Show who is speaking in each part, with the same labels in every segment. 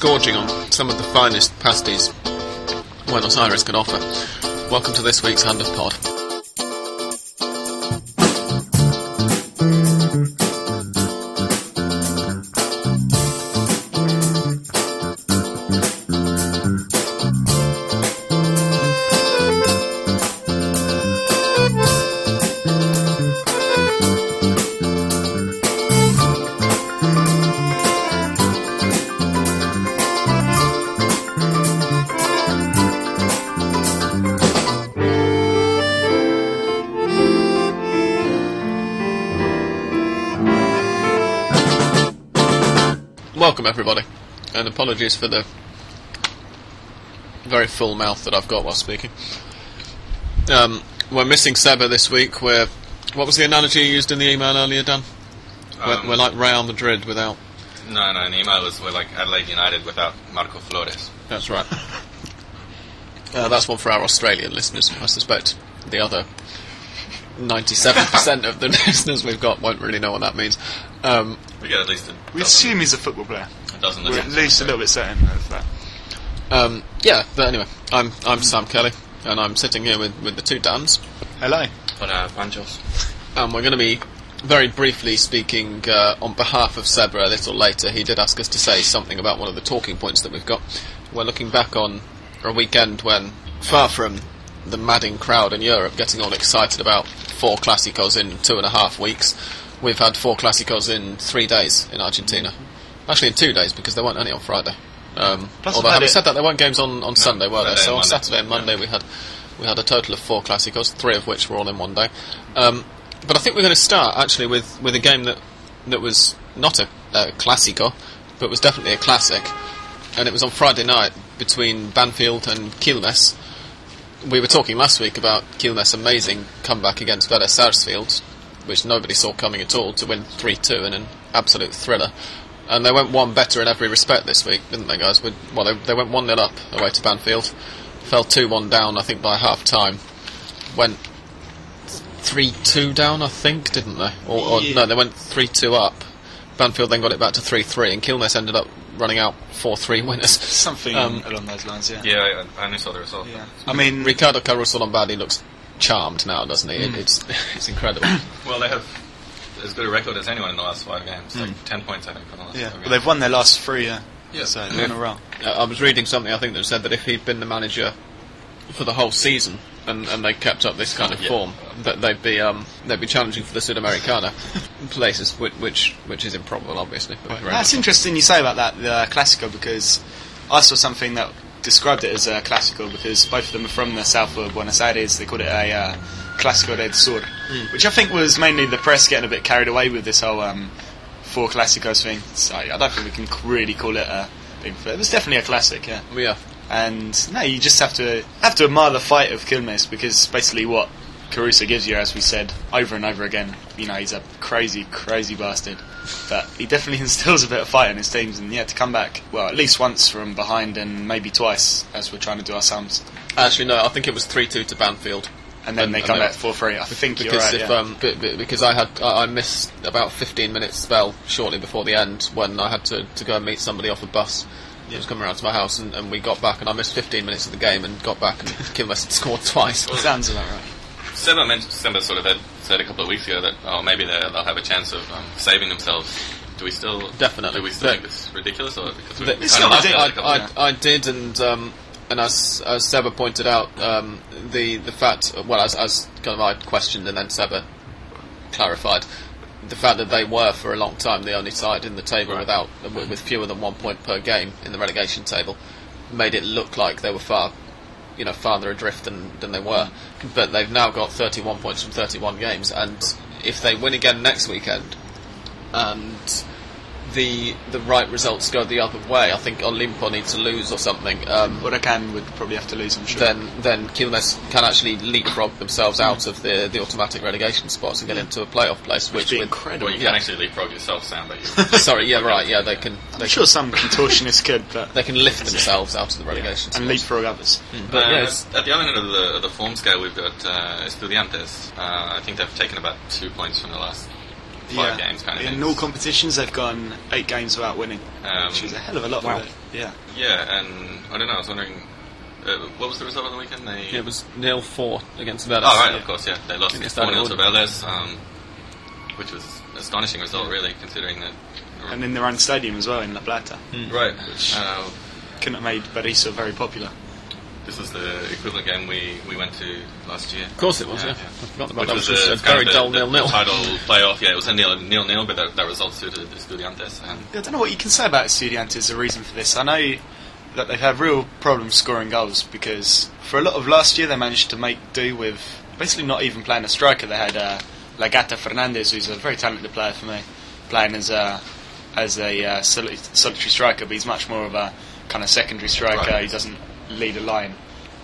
Speaker 1: gorging on some of the finest pasties Buenos Aires can offer. Welcome to this week's Hand of Pod. Apologies for the very full mouth that I've got while speaking. Um, we're missing Seba this week. We're what was the analogy you used in the email earlier, Dan? We're,
Speaker 2: Um,
Speaker 1: we're like Real Madrid without.
Speaker 2: No, no, in the email was we're like Adelaide United without Marco Flores.
Speaker 1: That's right. uh, that's one for our Australian listeners. I suspect the other ninety-seven percent of the listeners we've got won't really know what that means. Um,
Speaker 2: We get at least a
Speaker 3: We assume he's a football player.
Speaker 2: A dozen
Speaker 3: We're at least a little bit certain of that.
Speaker 1: um, yeah, but anyway, I'm I'm Sam Kelly, and I'm sitting here with, with the two Dans.
Speaker 3: Hello.
Speaker 2: Hola, Panchos.
Speaker 1: And we're going to be very briefly speaking uh, on behalf of Seba a little later. He did ask us to say something about one of the talking points that we've got. We're looking back on a weekend when, far from the madding crowd in Europe getting all excited about four Clásicos in two and a half weeks, we've had four Clásicos in three days in Argentina. Actually, in two days because there weren't any on Friday. Um, although having said that, there weren't games on, on Sunday, were there? So on
Speaker 2: Monday.
Speaker 1: Saturday and Monday we had we had a total of four Clásicos, three of which were all in one day. Um, but I think we're going to start actually with, with a game that that was not a, a Clásico, but was definitely a classic, and it was on Friday night between Banfield and Quilmes. We were talking last week about Quilmes' amazing comeback against Vélez Sarsfield, which nobody saw coming at all, to win 3 2 in an absolute thriller. And they went one better in every respect this week, didn't they, guys? With, well, they, they went 1 0 up away to Banfield, fell 2 1 down, I think, by half time. Went 3 2 down, I think, didn't they? Or, or
Speaker 3: Yeah.
Speaker 1: no, they went 3 2 up. Banfield then got it back to 3 3, and Quilmes ended up running out 4 3 winners.
Speaker 3: Something
Speaker 1: Um,
Speaker 3: along those lines, yeah.
Speaker 2: Yeah, I, I only saw the result.
Speaker 3: Yeah. I mean,
Speaker 1: Ricardo Caruso Lombardi looks charmed now, doesn't he?
Speaker 3: Mm.
Speaker 1: It, it's it's incredible.
Speaker 2: Well, they have as good a record as anyone in the last five games. Like ten points, I think, from the last
Speaker 3: yeah.
Speaker 2: five
Speaker 3: Well, they've won their last three, yeah.
Speaker 2: Yeah.
Speaker 3: So, they're in a row.
Speaker 1: Uh, I was reading something I think that said that if he'd been the manager for the whole season and, and they kept up this kind of
Speaker 2: Yeah.
Speaker 1: form, that they'd be um, they'd be challenging for the Sudamericana places, which which, which is improbable, obviously. But very
Speaker 3: That's interesting you say about that, the Classico, because I saw something that described it as a Classico because both of them are from the south of Buenos Aires. They called it a uh, Clásico del Sur, which I think was mainly the press getting a bit carried away with this whole um, four Clásicos thing. So I don't think we can really call it a thing. But it was definitely a classic, yeah.
Speaker 1: yeah.
Speaker 3: And no, you just have to have to admire the fight of Quilmes because basically what Caruso gives you, as we said over and over again, you know, he's a crazy, crazy bastard. But he definitely instills a bit of fight in his teams, and yeah, to come back, well, at least once from behind and maybe twice, as we're trying to do ourselves.
Speaker 1: Actually, no, I think it was three two to Banfield.
Speaker 3: And then
Speaker 1: And-
Speaker 3: they
Speaker 1: and
Speaker 3: come
Speaker 1: they-
Speaker 3: back 4 3. I think you're
Speaker 1: Because
Speaker 3: right.
Speaker 1: if
Speaker 3: yeah.
Speaker 1: um, b- b- because I had I, I missed about fifteen minutes spell shortly before the end when I had to, to go and meet somebody off a bus. He was coming around to my house and, and we got back and I missed 15 minutes of the game and got back and Quilmes had scored twice.
Speaker 3: Sounds about right.
Speaker 2: Seba, mentioned, Seba sort of had said a couple of weeks ago that oh maybe they- they'll have a chance of um, saving themselves. Do we still
Speaker 1: Definitely.
Speaker 2: Do we still
Speaker 1: But-
Speaker 2: think it's ridiculous or because we, we
Speaker 3: It's
Speaker 2: kind of
Speaker 3: not
Speaker 2: laughed at it a
Speaker 1: I,
Speaker 2: couple of
Speaker 1: I, I did, and um, and as as Seba pointed out, um, the the fact well as as kind of I questioned and then Seba clarified the fact that they were for a long time the only side in the table
Speaker 2: Right.
Speaker 1: without with, with fewer than one point per game in the relegation table made it look like they were far you know farther adrift than than they were. But they've now got 31 points from 31 games, and if they win again next weekend, and the the right results go the other way. I think Olimpo need to lose or something. Um,
Speaker 3: Huracan would probably have to lose, I'm sure.
Speaker 1: then then Quilmes can actually leapfrog themselves out of the the automatic relegation spots and get into a playoff place. Which
Speaker 3: be
Speaker 1: with
Speaker 3: incredible.
Speaker 2: Well, you
Speaker 1: Yeah.
Speaker 2: can actually leapfrog yourself, Sam, but you,
Speaker 1: sorry, yeah, right, yeah, they can they
Speaker 3: I'm sure
Speaker 1: can,
Speaker 3: some contortionists could, but.
Speaker 1: they can lift themselves out of the relegation
Speaker 3: And
Speaker 1: spots.
Speaker 3: leapfrog others.
Speaker 1: But
Speaker 2: Uh,
Speaker 1: yeah, it's-
Speaker 2: at the other end of the, of the form scale, we've got uh, Estudiantes. Uh, I think they've taken about two points from the last five games kind of
Speaker 3: In
Speaker 2: thing.
Speaker 3: all competitions, they've gone eight games without winning,
Speaker 2: Um,
Speaker 3: which is a hell of a lot.
Speaker 1: wow.
Speaker 3: For it. Yeah.
Speaker 2: Yeah, and I don't know. I was wondering, uh, what was the result of the weekend? They
Speaker 1: It was nil four against Vélez.
Speaker 2: Oh right, of course, yeah. They lost
Speaker 1: In the
Speaker 2: four 0 to
Speaker 1: Estadio
Speaker 2: Vélez, um, which was an astonishing result, really, considering that.
Speaker 3: And in their own stadium as well in La Plata.
Speaker 2: right. Uh,
Speaker 3: Couldn't have made Berizzo very popular.
Speaker 2: This was the equivalent game we, we went to last year.
Speaker 1: Of course it was. Yeah,
Speaker 2: Yeah,
Speaker 1: I
Speaker 2: yeah.
Speaker 1: forgot about
Speaker 2: Which
Speaker 1: that.
Speaker 2: was
Speaker 1: was a
Speaker 2: kind
Speaker 1: very
Speaker 2: of the,
Speaker 1: dull
Speaker 2: the,
Speaker 1: nil nil.
Speaker 2: the title playoff. Yeah, it was a nil nil nil, but that, that result suited the Estudiantes. And
Speaker 3: I don't know what you can say about Estudiantes. The reason for this, I know that they've had real problems scoring goals because for a lot of last year they managed to make do with basically not even playing a striker. They had uh, La Gata Fernandez, who's a very talented player for me, playing as a as a uh, solitary striker, but he's much more of a kind of secondary striker.
Speaker 2: Right.
Speaker 3: He doesn't lead a line.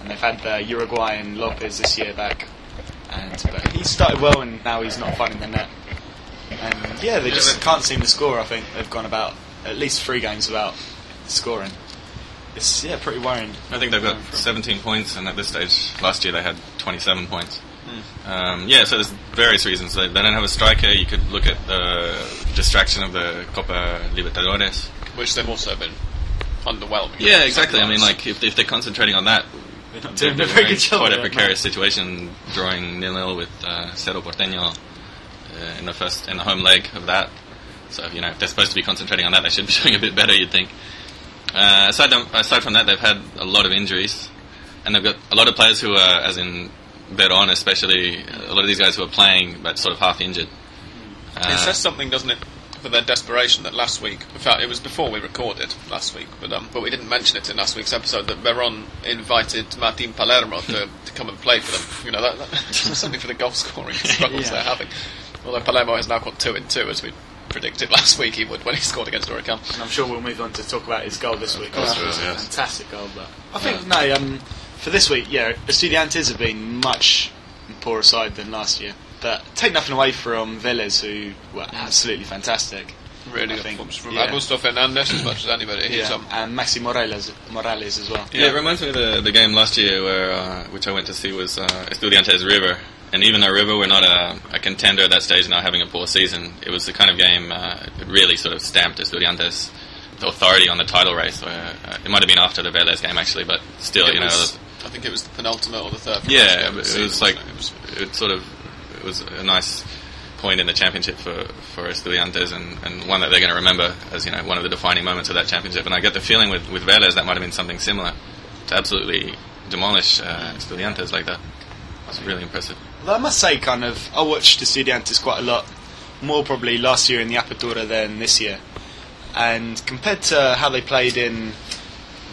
Speaker 3: And they've had the Uruguayan Lopez this year back, and but he started well, and now he's not finding the net. And yeah, they just can't seem to score. I think they've gone about at least three games without scoring. It's yeah, pretty worrying.
Speaker 2: I think they've got 17 points, and at this stage, last year they had 27 points.
Speaker 1: Hmm.
Speaker 2: Um, yeah, so there's various reasons. They, they don't have a striker. You could look at the distraction of the Copa Libertadores.
Speaker 1: Which they've also been underwhelming.
Speaker 2: Yeah, exactly. I mean, like if, if they're concentrating on that,
Speaker 3: They're not
Speaker 2: they're,
Speaker 3: a very good job.
Speaker 2: quite a
Speaker 3: of it,
Speaker 2: precarious situation, drawing nil nil with uh, Cerro Porteño uh, in the first in the home leg of that. So you know, if they're supposed to be concentrating on that, they should be doing a bit better. You'd think. Uh, aside, them- aside from that, they've had a lot of injuries, and they've got a lot of players who are, as in Veron, especially a lot of these guys who are playing but sort of half injured. Uh,
Speaker 1: It says something, doesn't it, for their desperation that last week. In fact, it was before we recorded last week, but um, but we didn't mention it in last week's episode that Veron invited Martin Palermo to, to come and play for them. You know, that, that that's something for the goal scoring struggles
Speaker 3: Yeah.
Speaker 1: they're having. Although Palermo has now got two in two, as we predicted last week he would when he scored against Huracan.
Speaker 3: And I'm sure we'll move on to talk about his goal this week.
Speaker 2: course
Speaker 3: It was a
Speaker 2: yes.
Speaker 3: fantastic goal, but I think no. Um, for this week, yeah, Estudiantes have been much poorer side than last year. But take nothing away from Vélez, who were absolutely fantastic.
Speaker 1: Really
Speaker 3: I
Speaker 1: good
Speaker 3: think,
Speaker 1: performance from
Speaker 3: yeah.
Speaker 1: Augusto Fernandez as much as anybody. He's
Speaker 3: Yeah,
Speaker 1: um,
Speaker 3: and Maxi Morales, Morales as well.
Speaker 2: Yeah, it reminds me of the, the game last year where uh, which I went to see was uh, Estudiantes River, and even though River were not a, a contender at that stage, now having a poor season, it was the kind of game uh, that really sort of stamped Estudiantes' authority on the title race. Where, uh, it might have been after the Vélez game actually, but still,
Speaker 1: it
Speaker 2: you know,
Speaker 1: was- I think it was the penultimate or the third.
Speaker 2: yeah, it was
Speaker 1: season,
Speaker 2: like
Speaker 1: wasn't it? It was-
Speaker 2: it sort of it was a nice point in the championship for for Estudiantes and, and one that they're going to remember as you know one of the defining moments of that championship. And I get the feeling with with Vélez that might have been something similar to absolutely demolish uh, Estudiantes like that. That's really impressive.
Speaker 3: Although I must say, kind of, I watched Estudiantes quite a lot, more probably last year in the Apertura than this year. And compared to how they played in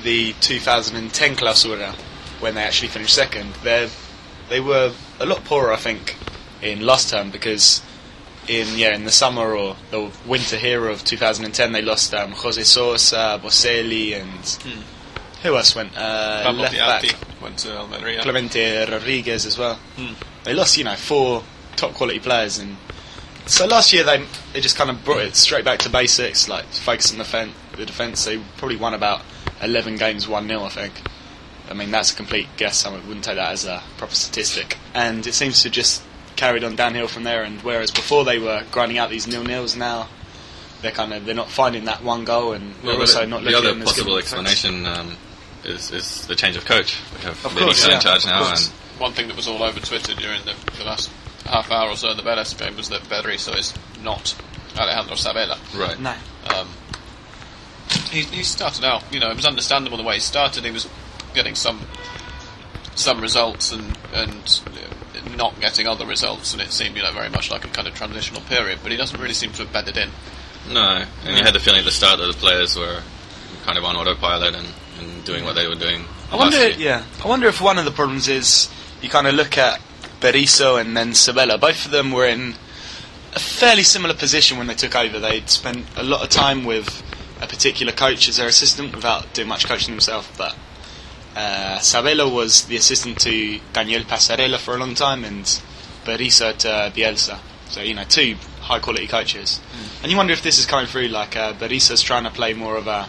Speaker 3: the 2010 Clausura, when they actually finished second, they they were a lot poorer, I think, in last term because in yeah in the summer or the winter here of 2010 they lost um, Jose Sosa, Boselli, and who else went uh, left back.
Speaker 1: Went to Almeria.
Speaker 3: Clemente Rodriguez as well.
Speaker 1: Hmm.
Speaker 3: They lost, you know, four top quality players, and so last year they they just kind of brought it straight back to basics, like focus on the, fen- the defence. They probably won about eleven games, one 0 I think. I mean that's a complete guess. I wouldn't take that as a proper statistic, and it seems to just carried on downhill from there. And whereas before they were grinding out these nil nils, now they're kind of they're not finding that one goal, and we're
Speaker 2: Well,
Speaker 3: also
Speaker 2: the,
Speaker 3: not
Speaker 2: the
Speaker 3: looking
Speaker 2: other
Speaker 3: as
Speaker 2: possible explanation um, is, is the change of coach. We have
Speaker 3: Of
Speaker 2: Benito
Speaker 3: course,
Speaker 2: in charge
Speaker 3: of
Speaker 2: now, and
Speaker 1: One thing that was all over Twitter during the, the last half hour or so of the Vélez game was that Berizzo is not Alejandro Sabella.
Speaker 2: right.
Speaker 3: No.
Speaker 1: Um, he, he started out, you know, it was understandable the way he started. He was getting some some results and and not getting other results, and it seemed, you know, very much like a kind of transitional period. But he doesn't really seem to have bedded in.
Speaker 2: No, and you had the feeling at the start that the players were kind of on autopilot and, and doing what they were doing.
Speaker 3: I wonder,
Speaker 2: year.
Speaker 3: yeah, I wonder if one of the problems is you kind of look at Berizzo and then Sabella. Both of them were in a fairly similar position when they took over. They'd spent a lot of time with a particular coach as their assistant without doing much coaching themselves. But uh, Sabella was the assistant to Daniel Passarella for a long time, and Berizzo to Bielsa. So you know, two high quality coaches. And you wonder if this is coming through like uh, Berizzo's trying to play more of a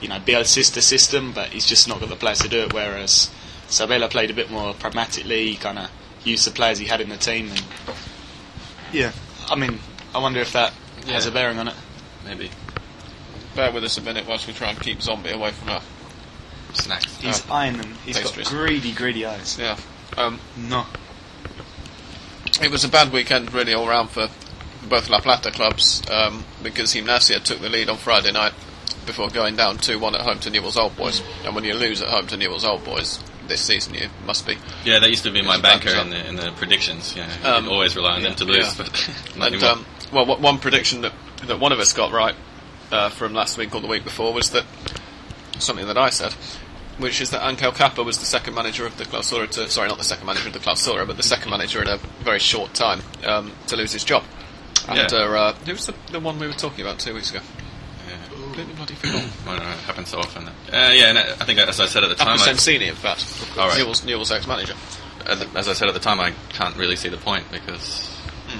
Speaker 3: you know, Bielsista system, but he's just not got the players to do it. Whereas Sabella played a bit more pragmatically, he kind of used the players he had in the team. And yeah, I mean, I wonder if that has a bearing on it.
Speaker 2: Maybe
Speaker 1: Bear with us a minute whilst we try and keep Zombie away from her.
Speaker 2: Snacks.
Speaker 3: He's
Speaker 1: Oh.
Speaker 3: eyeing them. He's
Speaker 1: Pastries.
Speaker 3: got greedy, greedy eyes.
Speaker 1: Yeah. Um,
Speaker 3: No.
Speaker 1: it was a bad weekend, really, all round for, for both La Plata clubs um, because Gimnasia took the lead on Friday night before going down 2 1 at home to Newell's Old Boys. And when you lose at home to Newell's Old Boys this season, you must be.
Speaker 2: Yeah, that used to be my banker in the in the predictions. Yeah,
Speaker 1: Um,
Speaker 2: always rely on them to lose,
Speaker 1: yeah.
Speaker 2: but
Speaker 1: And um, well, what, one prediction that, that one of us got right uh, from last week or the week before was that something that I said, which is that Angel Cappa was the second manager of the Clausura to sorry, not the second manager of the Clausura, but the second manager in a very short time um, to lose his job. And
Speaker 2: Yeah.
Speaker 1: uh, uh, who was the, the one we were talking about two weeks ago? Completely bloody forgot.
Speaker 2: It happens so often. Uh, yeah, and I think as I said at the time, I,
Speaker 1: Sensini, in fact,
Speaker 2: All right.
Speaker 1: Newell's, Newell's ex-manager.
Speaker 2: as as I said at the time, I can't really see the point because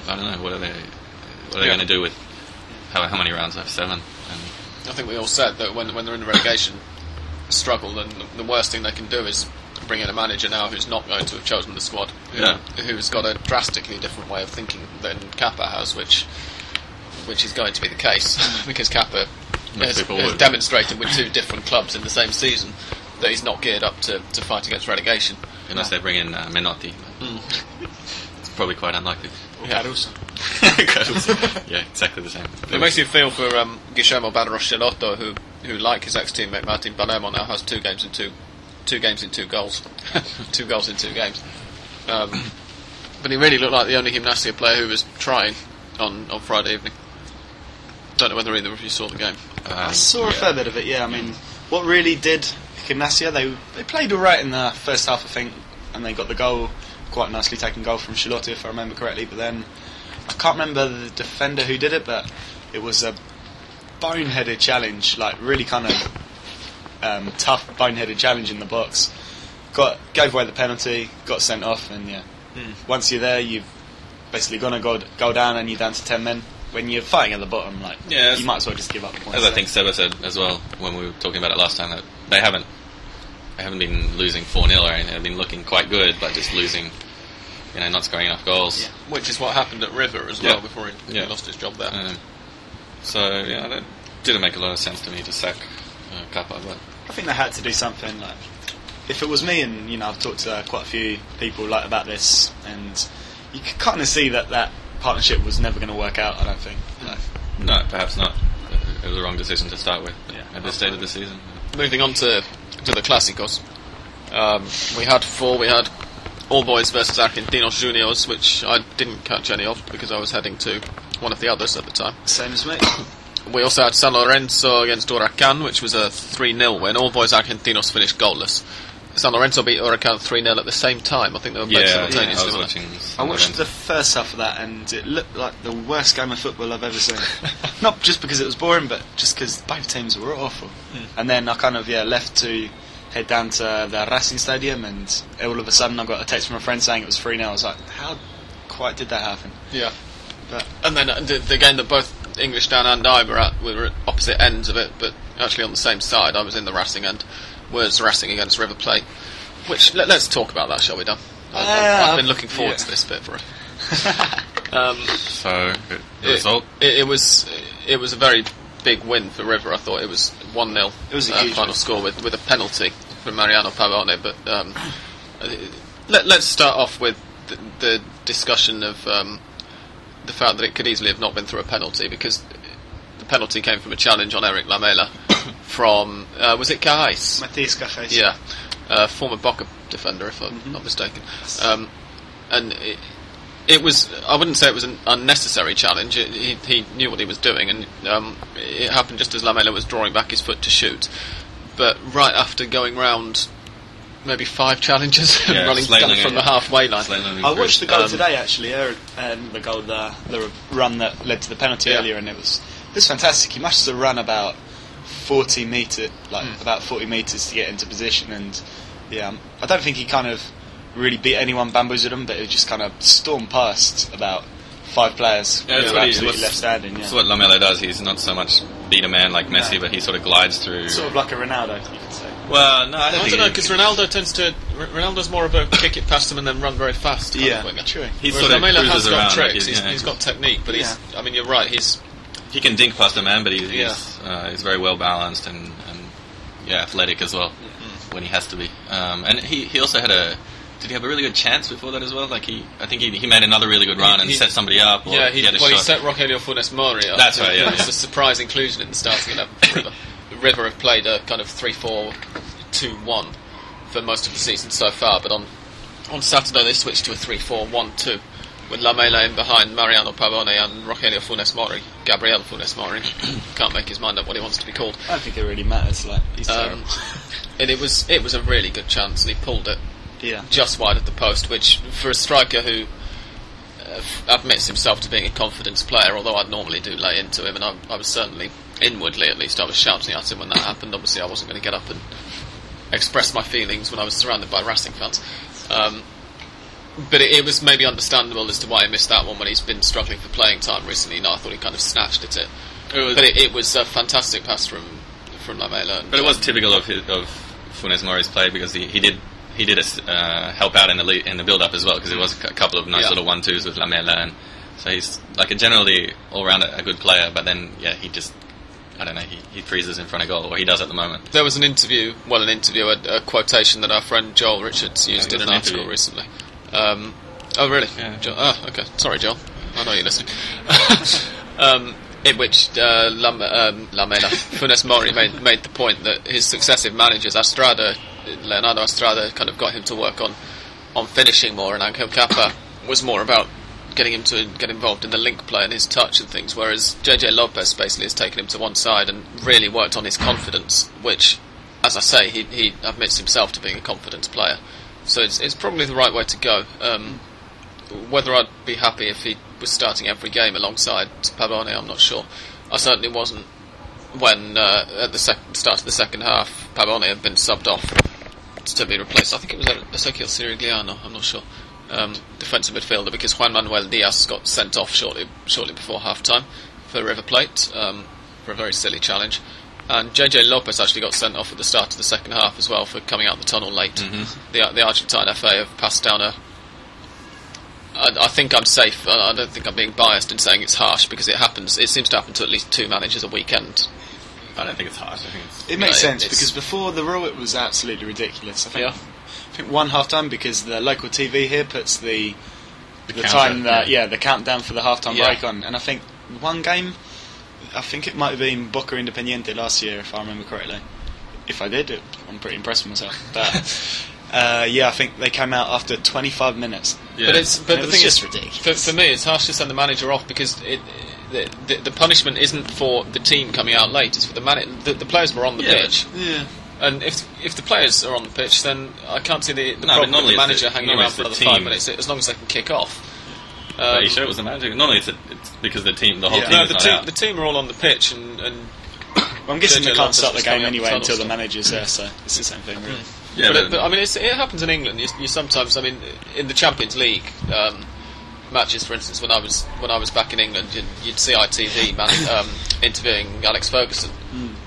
Speaker 2: I don't know what are they what are they
Speaker 1: Yeah.
Speaker 2: going to do with how, how many rounds left? Seven. And
Speaker 1: I think we all said that when, when they're in the relegation struggle, then the, the worst thing they can do is bring in a manager now who's not going to have chosen the squad, who,
Speaker 2: Yeah.
Speaker 1: who's got a drastically different way of thinking than Cappa has, which which is going to be the case because
Speaker 2: Cappa
Speaker 1: has, has demonstrated with two different clubs in the same season that he's not geared up to, to fight against relegation.
Speaker 2: unless they bring in uh, Menotti, it's probably quite unlikely.
Speaker 1: Yeah.
Speaker 2: yeah, exactly the same.
Speaker 1: It makes you feel for um, Guillermo who, who, like his ex-teammate Martin Palermo, now has two games in two, two games in two goals, two goals in two games. Um, but he really looked like the only Gimnasia player who was trying on, on Friday evening. Don't know whether either of you saw the game.
Speaker 3: I
Speaker 2: Um,
Speaker 3: saw a
Speaker 2: yeah.
Speaker 3: fair bit of it. Yeah, I mean, what really did Gimnasia? They they played all right in the first half, I think, and they got the goal quite nicely taken goal from Schelotto, if I remember correctly. But then I can't remember the defender who did it, but it was a boneheaded challenge, like really kind of um, tough boneheaded challenge in the box. Got gave away the penalty, got sent off, and yeah, once you're there, you've basically gonna go go down, and you're down to ten men. When you're fighting at the bottom, like
Speaker 2: Yeah,
Speaker 3: you might as well just give up the points.
Speaker 2: As I
Speaker 3: there.
Speaker 2: think Seba said as well when we were talking about it last time, that they haven't they haven't been losing four 0 or anything. They've been looking quite good, but just losing, you know, not scoring enough goals.
Speaker 1: Yeah. Which is what happened at River as
Speaker 2: Yeah.
Speaker 1: well before he,
Speaker 2: Yeah.
Speaker 1: he lost his job there.
Speaker 2: Um, so yeah, that didn't make a lot of sense to me to sack uh, Cappa, but
Speaker 3: I think they had to do something. Like, if it was me, and you know, I've talked to quite a few people like about this, and you could kind of see that that partnership was never going to work out. I don't think. Like,
Speaker 2: no, perhaps not. It was the wrong decision to start with
Speaker 3: Yeah.
Speaker 2: at this stage of the season.
Speaker 1: Moving on to to the Clásicos, um, we had four. We had All Boys versus Argentinos Juniors, which I didn't catch any of because I was heading to one of the others at the time.
Speaker 3: same as me.
Speaker 1: We also had San Lorenzo against Huracan, which was a 3 0 win. All Boys Argentinos finished goalless. San Lorenzo beat Huracan 3 0 at the same time. I think they were both
Speaker 2: Yeah,
Speaker 1: simultaneously.
Speaker 2: I was
Speaker 1: weren't
Speaker 2: watching.
Speaker 3: I watched the first half of that, and it looked like the worst game of football I've ever seen. Not just because it was boring, but just because both teams were awful. Hmm. And then I kind of yeah left to head down to the Racing Stadium, and all of a sudden I got a text from a friend saying it was three 0 I was like, how quite did that happen?
Speaker 1: Yeah.
Speaker 3: But
Speaker 1: And then uh, the, the game that both English Dan and I were at, we were at opposite ends of it, but actually on the same side. I was in the Racing end, was Racing against River Plate. Which let, us talk about that, shall we, Dan? I've, I've- I've been looking forward
Speaker 3: yeah.
Speaker 1: to this bit for it. Um,
Speaker 2: So good. the
Speaker 1: it,
Speaker 2: result.
Speaker 1: It, it was it was a very big win for River. I thought it was one 0
Speaker 3: It was a
Speaker 1: uh,
Speaker 3: huge
Speaker 1: final
Speaker 3: win.
Speaker 1: score with with a penalty from Mariano Pavone. But um, uh, let, let's start off with the, the discussion of um, the fact that it could easily have not been through a penalty because the penalty came from a challenge on Eric Lamela from uh, was it Cahais?
Speaker 3: Matias Cahais.
Speaker 1: Yeah, uh, former Boca defender, if I'm
Speaker 3: Mm-hmm.
Speaker 1: not mistaken. Um, and it, it was, I wouldn't say it was an unnecessary challenge. It, he, he knew what he was doing, and um, it happened just as Lamela was drawing back his foot to shoot. But right after going round maybe five challenges
Speaker 2: Yeah,
Speaker 1: running down from
Speaker 2: it.
Speaker 1: the halfway line.
Speaker 3: I watched the goal
Speaker 1: Um,
Speaker 3: today actually, uh, um, the goal, the, the run that led to the penalty
Speaker 1: Yeah.
Speaker 3: earlier, and it was it was fantastic. He managed to run about forty meter, like
Speaker 1: Hmm.
Speaker 3: about forty meters to get into position, and yeah, um, I don't think he kind of really beat anyone, bamboozled them, but it just kind of stormed past about five players
Speaker 2: Yeah, that's what
Speaker 3: are absolutely left standing. Yeah.
Speaker 2: That's what Lamela does. He's not so much beat a man like Messi,
Speaker 3: No.
Speaker 2: but he sort of glides through.
Speaker 3: Sort of like a Ronaldo, you could say.
Speaker 2: Well, no, I don't
Speaker 1: I don't know because Ronaldo tends to. R- Ronaldo's more of a kick it past him and then run very fast. Kind
Speaker 3: Yeah,
Speaker 1: of winger.
Speaker 3: true.
Speaker 2: He
Speaker 1: Whereas
Speaker 2: sort of
Speaker 1: Lamela has got
Speaker 2: around. like
Speaker 1: tricks.
Speaker 2: he's,
Speaker 1: he's,
Speaker 2: yeah.
Speaker 1: he's got technique, but he's.
Speaker 3: Yeah.
Speaker 1: I mean, you're right. He's
Speaker 2: he can dink past a man, but he's
Speaker 1: Yeah.
Speaker 2: he's, uh, he's very well balanced and, and yeah, athletic as well when he has to be. Um, and he, he also had a did he have a really good chance before that as well? Like he, I think he, he made another really good run and
Speaker 1: he-
Speaker 2: set somebody up. Or
Speaker 1: yeah. He,
Speaker 2: had a
Speaker 1: well, he set Rogelio Funes Mori up.
Speaker 2: That's right, yeah,
Speaker 1: It's
Speaker 2: yeah.
Speaker 1: a surprise inclusion in the starting eleven. River. Have played a kind of 3-4-2-1 for most of the season so far, but on on Saturday they switched to a 3-4-1-2 with Lamela in behind Mariano Pavone and Rogelio Funes Mori. Gabriel Funes Mori can't make his mind up what he wants to be called.
Speaker 3: I don't think it really matters. Like he's
Speaker 1: Um,
Speaker 3: terrible.
Speaker 1: and it was it was a really good chance, and he pulled it
Speaker 3: yeah.
Speaker 1: just wide of the post, which for a striker who uh, admits himself to being a confidence player, although I'd normally do lay into him, and I, I was certainly inwardly at least I was shouting at him when that happened. Obviously, I wasn't going to get up and express my feelings when I was surrounded by Racing fans. Um, but it, it was maybe understandable as to why he missed that one when he's been struggling for playing time recently. No, I thought he kind of snatched at it.
Speaker 2: It was-
Speaker 1: But it, it was a fantastic pass from from Lamela.
Speaker 2: But it was typical of his, of Funes Mori's play because he, he did he did uh, help out in the lead, in the build up as well because there was a couple of nice
Speaker 1: Yeah.
Speaker 2: little one twos with Lamela and so he's like a generally all round a, a good player. But then yeah, he just I don't know he, he freezes in front of goal or he does at the moment.
Speaker 1: There was an interview, well, an interview, a, a quotation that our friend Joel Richards used
Speaker 2: Yeah,
Speaker 1: in an
Speaker 2: an
Speaker 1: article recently. Um, oh, really?
Speaker 2: Yeah.
Speaker 1: Jo- oh, okay. Sorry, Joel. I know you're listening. um, in which uh, Lam- um, Lamela, Funes Mori made, made the point that his successive managers, Astrada, Leonardo Astrada, kind of got him to work on, on finishing more, and Angel Cappa was more about getting him to get involved in the link play and his touch and things, whereas JJ Lopez basically has taken him to one side and really worked on his confidence, which, as I say, he, he admits himself to being a confidence player. So it's, it's probably the right way to go. Um, whether I'd be happy if he was starting every game alongside Pavone, I'm not sure. I certainly wasn't when uh, at the sec- start of the second half, Pavone had been subbed off to be replaced. I think it was Ezequiel Cirigliano. I'm not sure. Um, defensive midfielder because Juan Manuel Diaz got sent off shortly shortly before half time for River Plate um, for a very silly challenge. And JJ Lopez actually got sent off at the start of the second half as well for coming out the tunnel late. The, the Argentine FA have passed down a I, I think I'm safe. I I don't think I'm being biased in saying it's harsh because it happens. It seems to happen to at least two managers a weekend.
Speaker 2: I don't think it's harsh. I think it's
Speaker 3: It makes
Speaker 1: No,
Speaker 3: sense
Speaker 1: it's-
Speaker 3: because before the rule, it was absolutely ridiculous. I think,
Speaker 1: Yeah.
Speaker 3: I think one half time because the local TV here puts the the,
Speaker 2: counter,
Speaker 3: time that
Speaker 2: yeah.
Speaker 3: yeah. the countdown for the half time
Speaker 1: Yeah.
Speaker 3: break on, and I think one game, I think it might have been Boca Independiente last year if I remember correctly. If I did, it, I'm pretty impressed with myself. But uh, yeah, I think they came out after 25 minutes.
Speaker 2: yeah.
Speaker 1: But it's but
Speaker 3: It
Speaker 1: the
Speaker 3: was
Speaker 1: thing
Speaker 3: just
Speaker 1: is,
Speaker 3: ridiculous.
Speaker 1: For, for me, it's harsh to send the manager off because it, the, the the punishment isn't for the team coming out late. It's for the man. The, the players were on the
Speaker 2: Yeah,
Speaker 1: pitch,
Speaker 3: Yeah.
Speaker 1: And if if the players are on the pitch, then I can't see the, the
Speaker 2: No,
Speaker 1: problem with the manager
Speaker 2: the-
Speaker 1: hanging around for
Speaker 2: the
Speaker 1: another five minutes as long as they can kick off.
Speaker 2: Are
Speaker 1: Um,
Speaker 2: you sure it was the manager? Normally it's, a, it's because the team, the whole
Speaker 3: Yeah.
Speaker 2: team
Speaker 1: no,
Speaker 2: is
Speaker 1: the
Speaker 2: not
Speaker 1: team
Speaker 2: out.
Speaker 1: the team are all on the pitch, and, and
Speaker 3: Well, I'm guessing they can't
Speaker 1: Lopez
Speaker 3: start the game anyway
Speaker 1: the
Speaker 3: until the manager's there, so it's the same thing, really.
Speaker 2: yeah,
Speaker 1: but,
Speaker 2: but,
Speaker 1: it, but I mean, it's, it happens in England. You, you sometimes, I mean, in the Champions League um, matches, for instance, when I was when I was back in England, you'd, you'd see ITV man, um, interviewing Alex Ferguson,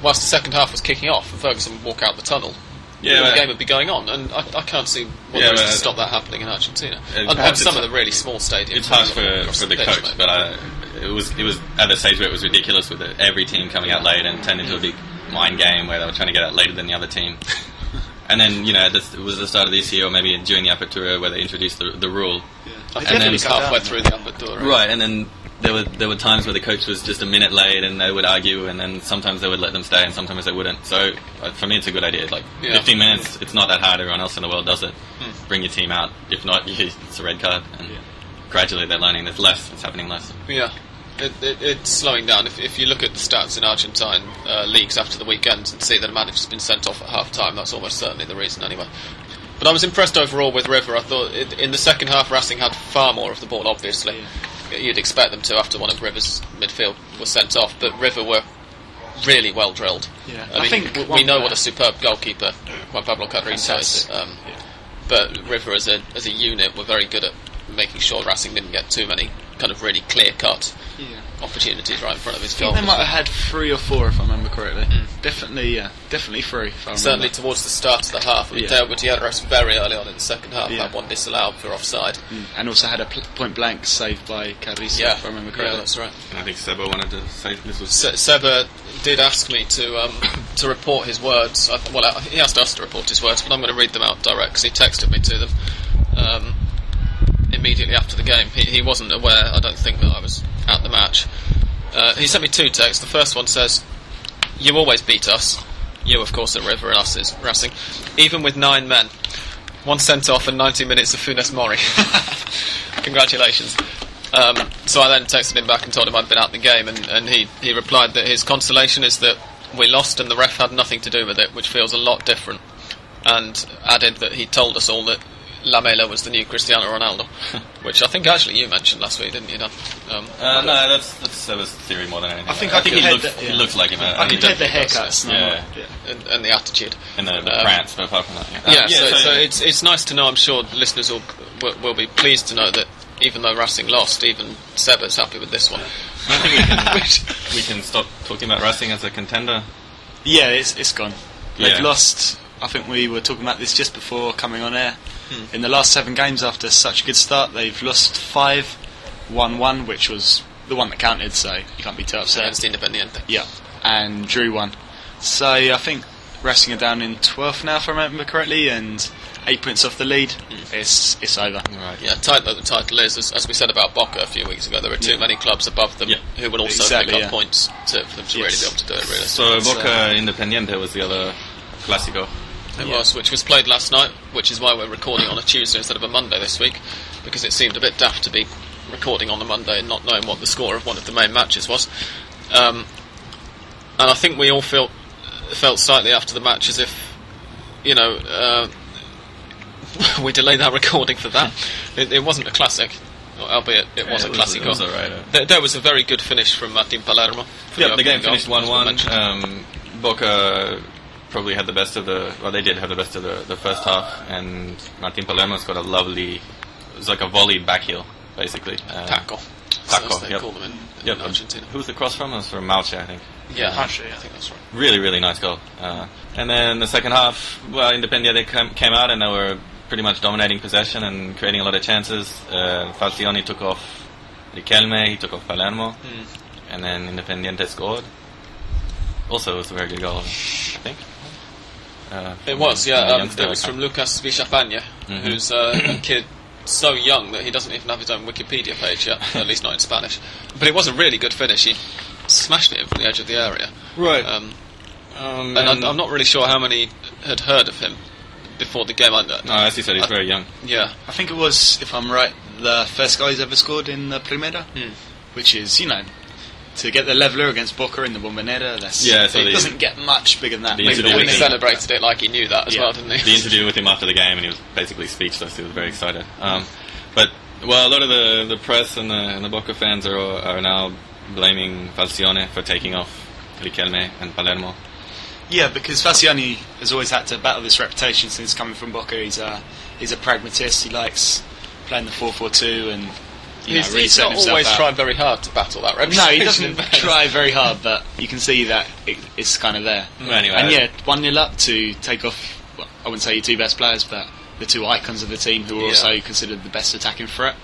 Speaker 1: whilst the second half was kicking off, Ferguson would walk out the tunnel.
Speaker 2: Yeah,
Speaker 1: the game would be going on, and I, I can't see what
Speaker 2: Yeah,
Speaker 1: there is to stop that happening in Argentina.
Speaker 2: Uh,
Speaker 1: on, on
Speaker 2: perhaps
Speaker 1: some of the really small stadiums,
Speaker 2: it's harsh
Speaker 1: across
Speaker 2: for, for the
Speaker 1: pitch,
Speaker 2: coach,
Speaker 1: maybe.
Speaker 2: but I, it was it was at the stage where it was ridiculous with it, every team coming out late and turned into a big mind game where they were trying to get out later than the other team. and then you know this, it was the start of this year, or maybe during the Apertura where they introduced the, the rule.
Speaker 1: I
Speaker 3: They
Speaker 1: think
Speaker 2: then
Speaker 1: it
Speaker 3: down,
Speaker 1: halfway through the upper door.
Speaker 2: Right, and then there were there were times where the coach was just a minute late, and they would argue, and then sometimes they would let them stay, and sometimes they wouldn't. So uh, for me, it's a good idea. Like
Speaker 1: Yeah.
Speaker 2: 15 minutes, it's not that hard. Everyone else in the world does it. Bring your team out. If not, you, it's a red card. And gradually, they're learning. There's less. It's happening less.
Speaker 1: Yeah, it, it, it's slowing down. If, if you look at the stats in Argentine uh, leagues after the weekend and see that a manager's been sent off at half time, that's almost certainly the reason anyway. But I was impressed overall with River. I thought it, in the second half, Racing had far more of the ball, obviously. You'd expect them to after one of River's midfield was sent off, but River were really well drilled.
Speaker 3: Yeah.
Speaker 1: I,
Speaker 3: I
Speaker 1: mean,
Speaker 3: think
Speaker 1: w- we know what a superb goalkeeper Juan Pablo Carrizo is. Um, but River as a as a unit were very good at making sure Racing didn't get too many kind of really clear cut
Speaker 3: Yeah.
Speaker 1: Opportunities right in front of his goal.
Speaker 3: they might have had three or four, if I remember correctly. Definitely, yeah, definitely three. If I remember.
Speaker 1: Certainly towards the start of the half,
Speaker 3: Yeah.
Speaker 1: Del Gutierrez very early on in the second half
Speaker 3: Yeah.
Speaker 1: had one disallowed for offside.
Speaker 3: Mm. and also had a pl- point blank saved by Carrizo,
Speaker 1: Yeah,
Speaker 3: if I remember
Speaker 1: yeah,
Speaker 3: correctly.
Speaker 1: that's right.
Speaker 2: And I think Seba wanted to save this was.
Speaker 1: Se- Seba did ask me to um, to report his words. I, well, I, he asked us to report his words, but I'm going to read them out direct because he texted me to them um, immediately after the game. He, he wasn't aware, I don't think, that I was at the match. Uh, he sent me two texts. The first one says, "You always beat us. You, of course, at River, and us is Racing. Even with nine men, one sent off and 90 minutes of Funes Mori. Congratulations." Um, so I then texted him back and told him I'd been out the game, and, and he, he replied that his consolation is that we lost and the ref had nothing to do with it, which feels a lot different. And added that he told us all that Lamela was the new Cristiano Ronaldo, which I think actually you mentioned last week, didn't you, Dan? Um,
Speaker 2: Uh, no, that's that's Seba's theory more than anything.
Speaker 3: I think
Speaker 2: I
Speaker 3: I
Speaker 2: think he
Speaker 3: looked,
Speaker 2: looks,
Speaker 3: the-
Speaker 2: he
Speaker 3: yeah.
Speaker 2: looks like him.
Speaker 3: I
Speaker 2: and he
Speaker 3: compared the
Speaker 2: definitely
Speaker 3: haircuts.
Speaker 2: does,
Speaker 3: no,
Speaker 2: Yeah,
Speaker 3: yeah.
Speaker 1: and, and the attitude.
Speaker 2: and the, the
Speaker 1: Um,
Speaker 2: prance, but apart from that, yeah.
Speaker 1: Yeah,
Speaker 2: Uh,
Speaker 1: so, so it's it's nice to know. I'm sure listeners will, will will be pleased to know that even though Racing lost, even Seba's happy with this one.
Speaker 2: I think we can, we can stop talking about Racing as a contender.
Speaker 3: Yeah, it's it's gone. They've
Speaker 2: Yeah.
Speaker 3: lost. I think we were talking about this just before coming on air.
Speaker 1: Hmm.
Speaker 3: In the last seven games, after such a good start, they've lost five, one one, which was the one that counted. So you can't be too upset.
Speaker 1: Against Independiente.
Speaker 3: Yeah, and drew one. So I think Racing are down in 12th now, if I remember correctly, and eight points off the lead.
Speaker 1: Hmm.
Speaker 3: It's it's over.
Speaker 2: Right.
Speaker 1: Yeah, tight though the title is, as, as we said about Boca a few weeks ago, there are too
Speaker 3: Yeah.
Speaker 1: many clubs above them
Speaker 2: Yeah.
Speaker 1: who will also
Speaker 3: Exactly,
Speaker 1: pick up
Speaker 3: yeah.
Speaker 1: points to, for them to really be able to do it, really.
Speaker 2: So
Speaker 3: It's,
Speaker 2: Boca
Speaker 3: uh,
Speaker 2: Independiente was the other Clásico.
Speaker 1: It
Speaker 3: Yeah.
Speaker 1: was, which was played last night, which is why we're recording on a Tuesday instead of a Monday this week, because it seemed a bit daft to be recording on a Monday and not knowing what the score of one of the main matches was. Um, and I think we all felt felt slightly after the match as if, you know, uh, we delayed our recording for that. It, it wasn't a classic, albeit it was
Speaker 2: Yeah,
Speaker 1: a
Speaker 2: was-
Speaker 1: classic.
Speaker 2: was alright, uh.
Speaker 1: There, there was a very good finish from Martin Palermo.
Speaker 2: Yeah, the
Speaker 1: opening
Speaker 2: game
Speaker 1: goal,
Speaker 2: finished one-one. Um, Boca probably had the best of the. Well, they did have the best of the, the first half, and Martin Palermo's got a lovely. It was like a volley back heel, basically. Uh.
Speaker 1: Taco, as they
Speaker 2: yep.
Speaker 1: them in,
Speaker 2: Yep.
Speaker 1: Argentina.
Speaker 2: Who was the cross from? It was from Mouche, I think.
Speaker 1: Yeah,
Speaker 3: Actually, yeah.
Speaker 1: I think that's right.
Speaker 2: Really, really nice goal. Uh, and then the second half, well, Independiente came, came out and they were pretty much dominating possession and creating a lot of chances. Uh, Falcioni took off Riquelme, he took off Palermo, and then Independiente scored. Also, it was a very good goal, I think. Uh,
Speaker 1: It was,
Speaker 2: from
Speaker 1: yeah. Um, it was from
Speaker 2: can't-
Speaker 1: Lucas Villafáñez,
Speaker 2: Mhm.
Speaker 1: who's uh, a kid so young that he doesn't even have his own Wikipedia page yet, at least not in Spanish. But it was a really good finish. He smashed it in from the edge of the area.
Speaker 2: Right.
Speaker 1: Um,
Speaker 2: Um,
Speaker 1: and I'm, I'm not really sure how many had heard of him before the game. I,
Speaker 2: No, as you said, he's very young.
Speaker 1: yeah,
Speaker 3: I think it was, if I'm right, the first guy he's ever scored in the Primera,
Speaker 1: Hmm.
Speaker 3: which is, you know, to get the leveler against Boca in the Bombonera. That's
Speaker 2: Yeah, so
Speaker 3: it
Speaker 2: the-
Speaker 3: doesn't get much bigger than that.
Speaker 2: the
Speaker 3: Maybe
Speaker 2: interview
Speaker 1: he
Speaker 2: with him-
Speaker 1: celebrated it like he knew that as
Speaker 3: Yeah.
Speaker 1: well, didn't he?
Speaker 2: the interview with him after the game, and he was basically speechless. He was very excited. Um, but well, a lot of the, the press and the, and the Boca fans are are now blaming Falcioni for taking off Riquelme and Palermo.
Speaker 3: Yeah, because Falcioni has always had to battle this reputation since coming from Boca. He's a he's a pragmatist. He likes playing the four four two and you
Speaker 1: he's
Speaker 3: know, really
Speaker 1: not always
Speaker 3: out.
Speaker 1: tried very hard to battle that
Speaker 3: No, he doesn't try very hard, but you can see that it, it's kind of there.
Speaker 2: Well, anyway,
Speaker 3: and yeah, one 0 up to take off. Well, I wouldn't say your two best players, but the two icons of the team who are
Speaker 1: Yeah.
Speaker 3: also considered the best attacking threat.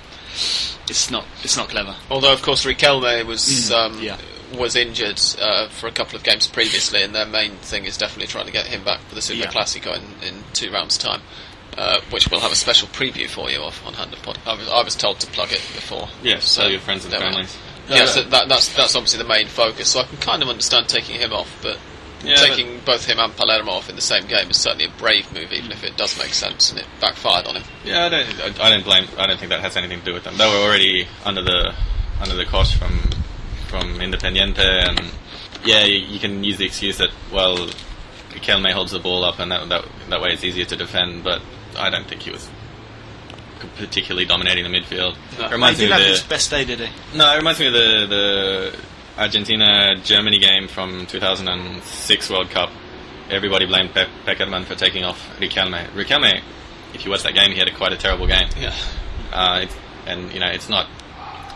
Speaker 3: It's not. It's not clever.
Speaker 1: Although, of course, Riquelme was
Speaker 3: Mm,
Speaker 1: um,
Speaker 3: yeah.
Speaker 1: was injured uh, for a couple of games previously, and their main thing is definitely trying to get him back for the Super
Speaker 3: Yeah.
Speaker 1: Classico in, in two rounds' time, uh, which we'll have a special preview for you of on Hand of Pod. I was, I was told to plug it before.
Speaker 2: Yes,
Speaker 1: so
Speaker 2: tell your friends and families.
Speaker 1: Yes,
Speaker 2: Uh,
Speaker 1: that, that, that's that's obviously the main focus. So I can kind of understand taking him off, but
Speaker 2: Yeah,
Speaker 1: taking both him and Palermo off in the same game is certainly a brave move, even if it does make sense and it backfired on him.
Speaker 2: Yeah, I don't, I, I don't blame. I don't think that has anything to do with them. They were already under the under the cosh from from Independiente, and yeah, you, you can use the excuse that well, Riquelme holds the ball up, and that, that that way it's easier to defend. But I don't think he was particularly dominating the midfield.
Speaker 1: No.
Speaker 2: It reminds
Speaker 3: he
Speaker 2: me of
Speaker 3: have
Speaker 2: the,
Speaker 3: his best day, did he?
Speaker 2: no, it reminds me of the the Argentina Germany game from 2006 World Cup. Everybody blamed Pe- Pekerman for taking off Riquelme. Riquelme, if you watch that game, he had a quite a terrible game.
Speaker 1: Yeah.
Speaker 2: Uh, it's, and you know, it's not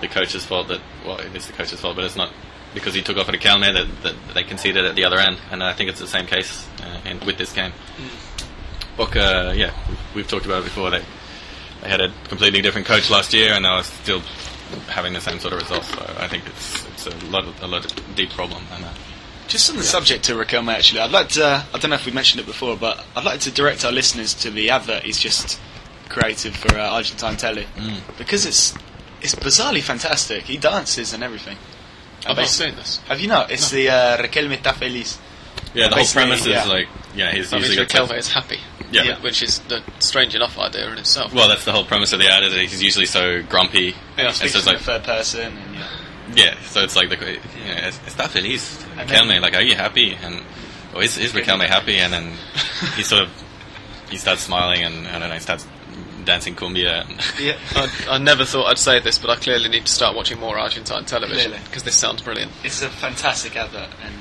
Speaker 2: the coach's fault that well, it is the coach's fault, but it's not because he took off at a Calme that, that they conceded at the other end, and I think it's the same case uh, in, with this game. Boca, yeah, we've, we've talked about it before. They they had a completely different coach last year, and now it's still having the same sort of results. So I think it's it's a lot of, a lot of deep problem, and uh,
Speaker 3: Just on the subject of Riquelme, actually, I'd like to. I don't know if we mentioned it before, but I'd like to direct our listeners to the advert he's just created for uh, Argentine Telly because it's it's bizarrely fantastic. He dances and everything.
Speaker 1: I've not seen this.
Speaker 3: Have you not? It's the uh, Riquelme está feliz.
Speaker 2: yeah, the whole
Speaker 3: Basically,
Speaker 2: premise is
Speaker 3: yeah.
Speaker 2: like yeah, he's
Speaker 1: That means
Speaker 2: usually got
Speaker 1: Kelve is happy.
Speaker 2: Yeah.
Speaker 1: Which is the strange enough idea in itself.
Speaker 2: Well, that's the whole premise of the ad. Is that he's usually so grumpy.
Speaker 1: Yeah,
Speaker 2: and so it's like
Speaker 3: the third person. And, yeah.
Speaker 2: yeah, so it's like the you know, es- está feliz.
Speaker 3: And
Speaker 2: Riquelme,
Speaker 3: then-
Speaker 2: like, are you happy? And or is is Riquelme happy? And then he sort of he starts smiling and I don't know, he starts dancing cumbia. And
Speaker 3: Yeah.
Speaker 1: I, I never thought I'd say this, but I clearly need to start watching more Argentine television because this sounds brilliant.
Speaker 3: It's a fantastic advert, and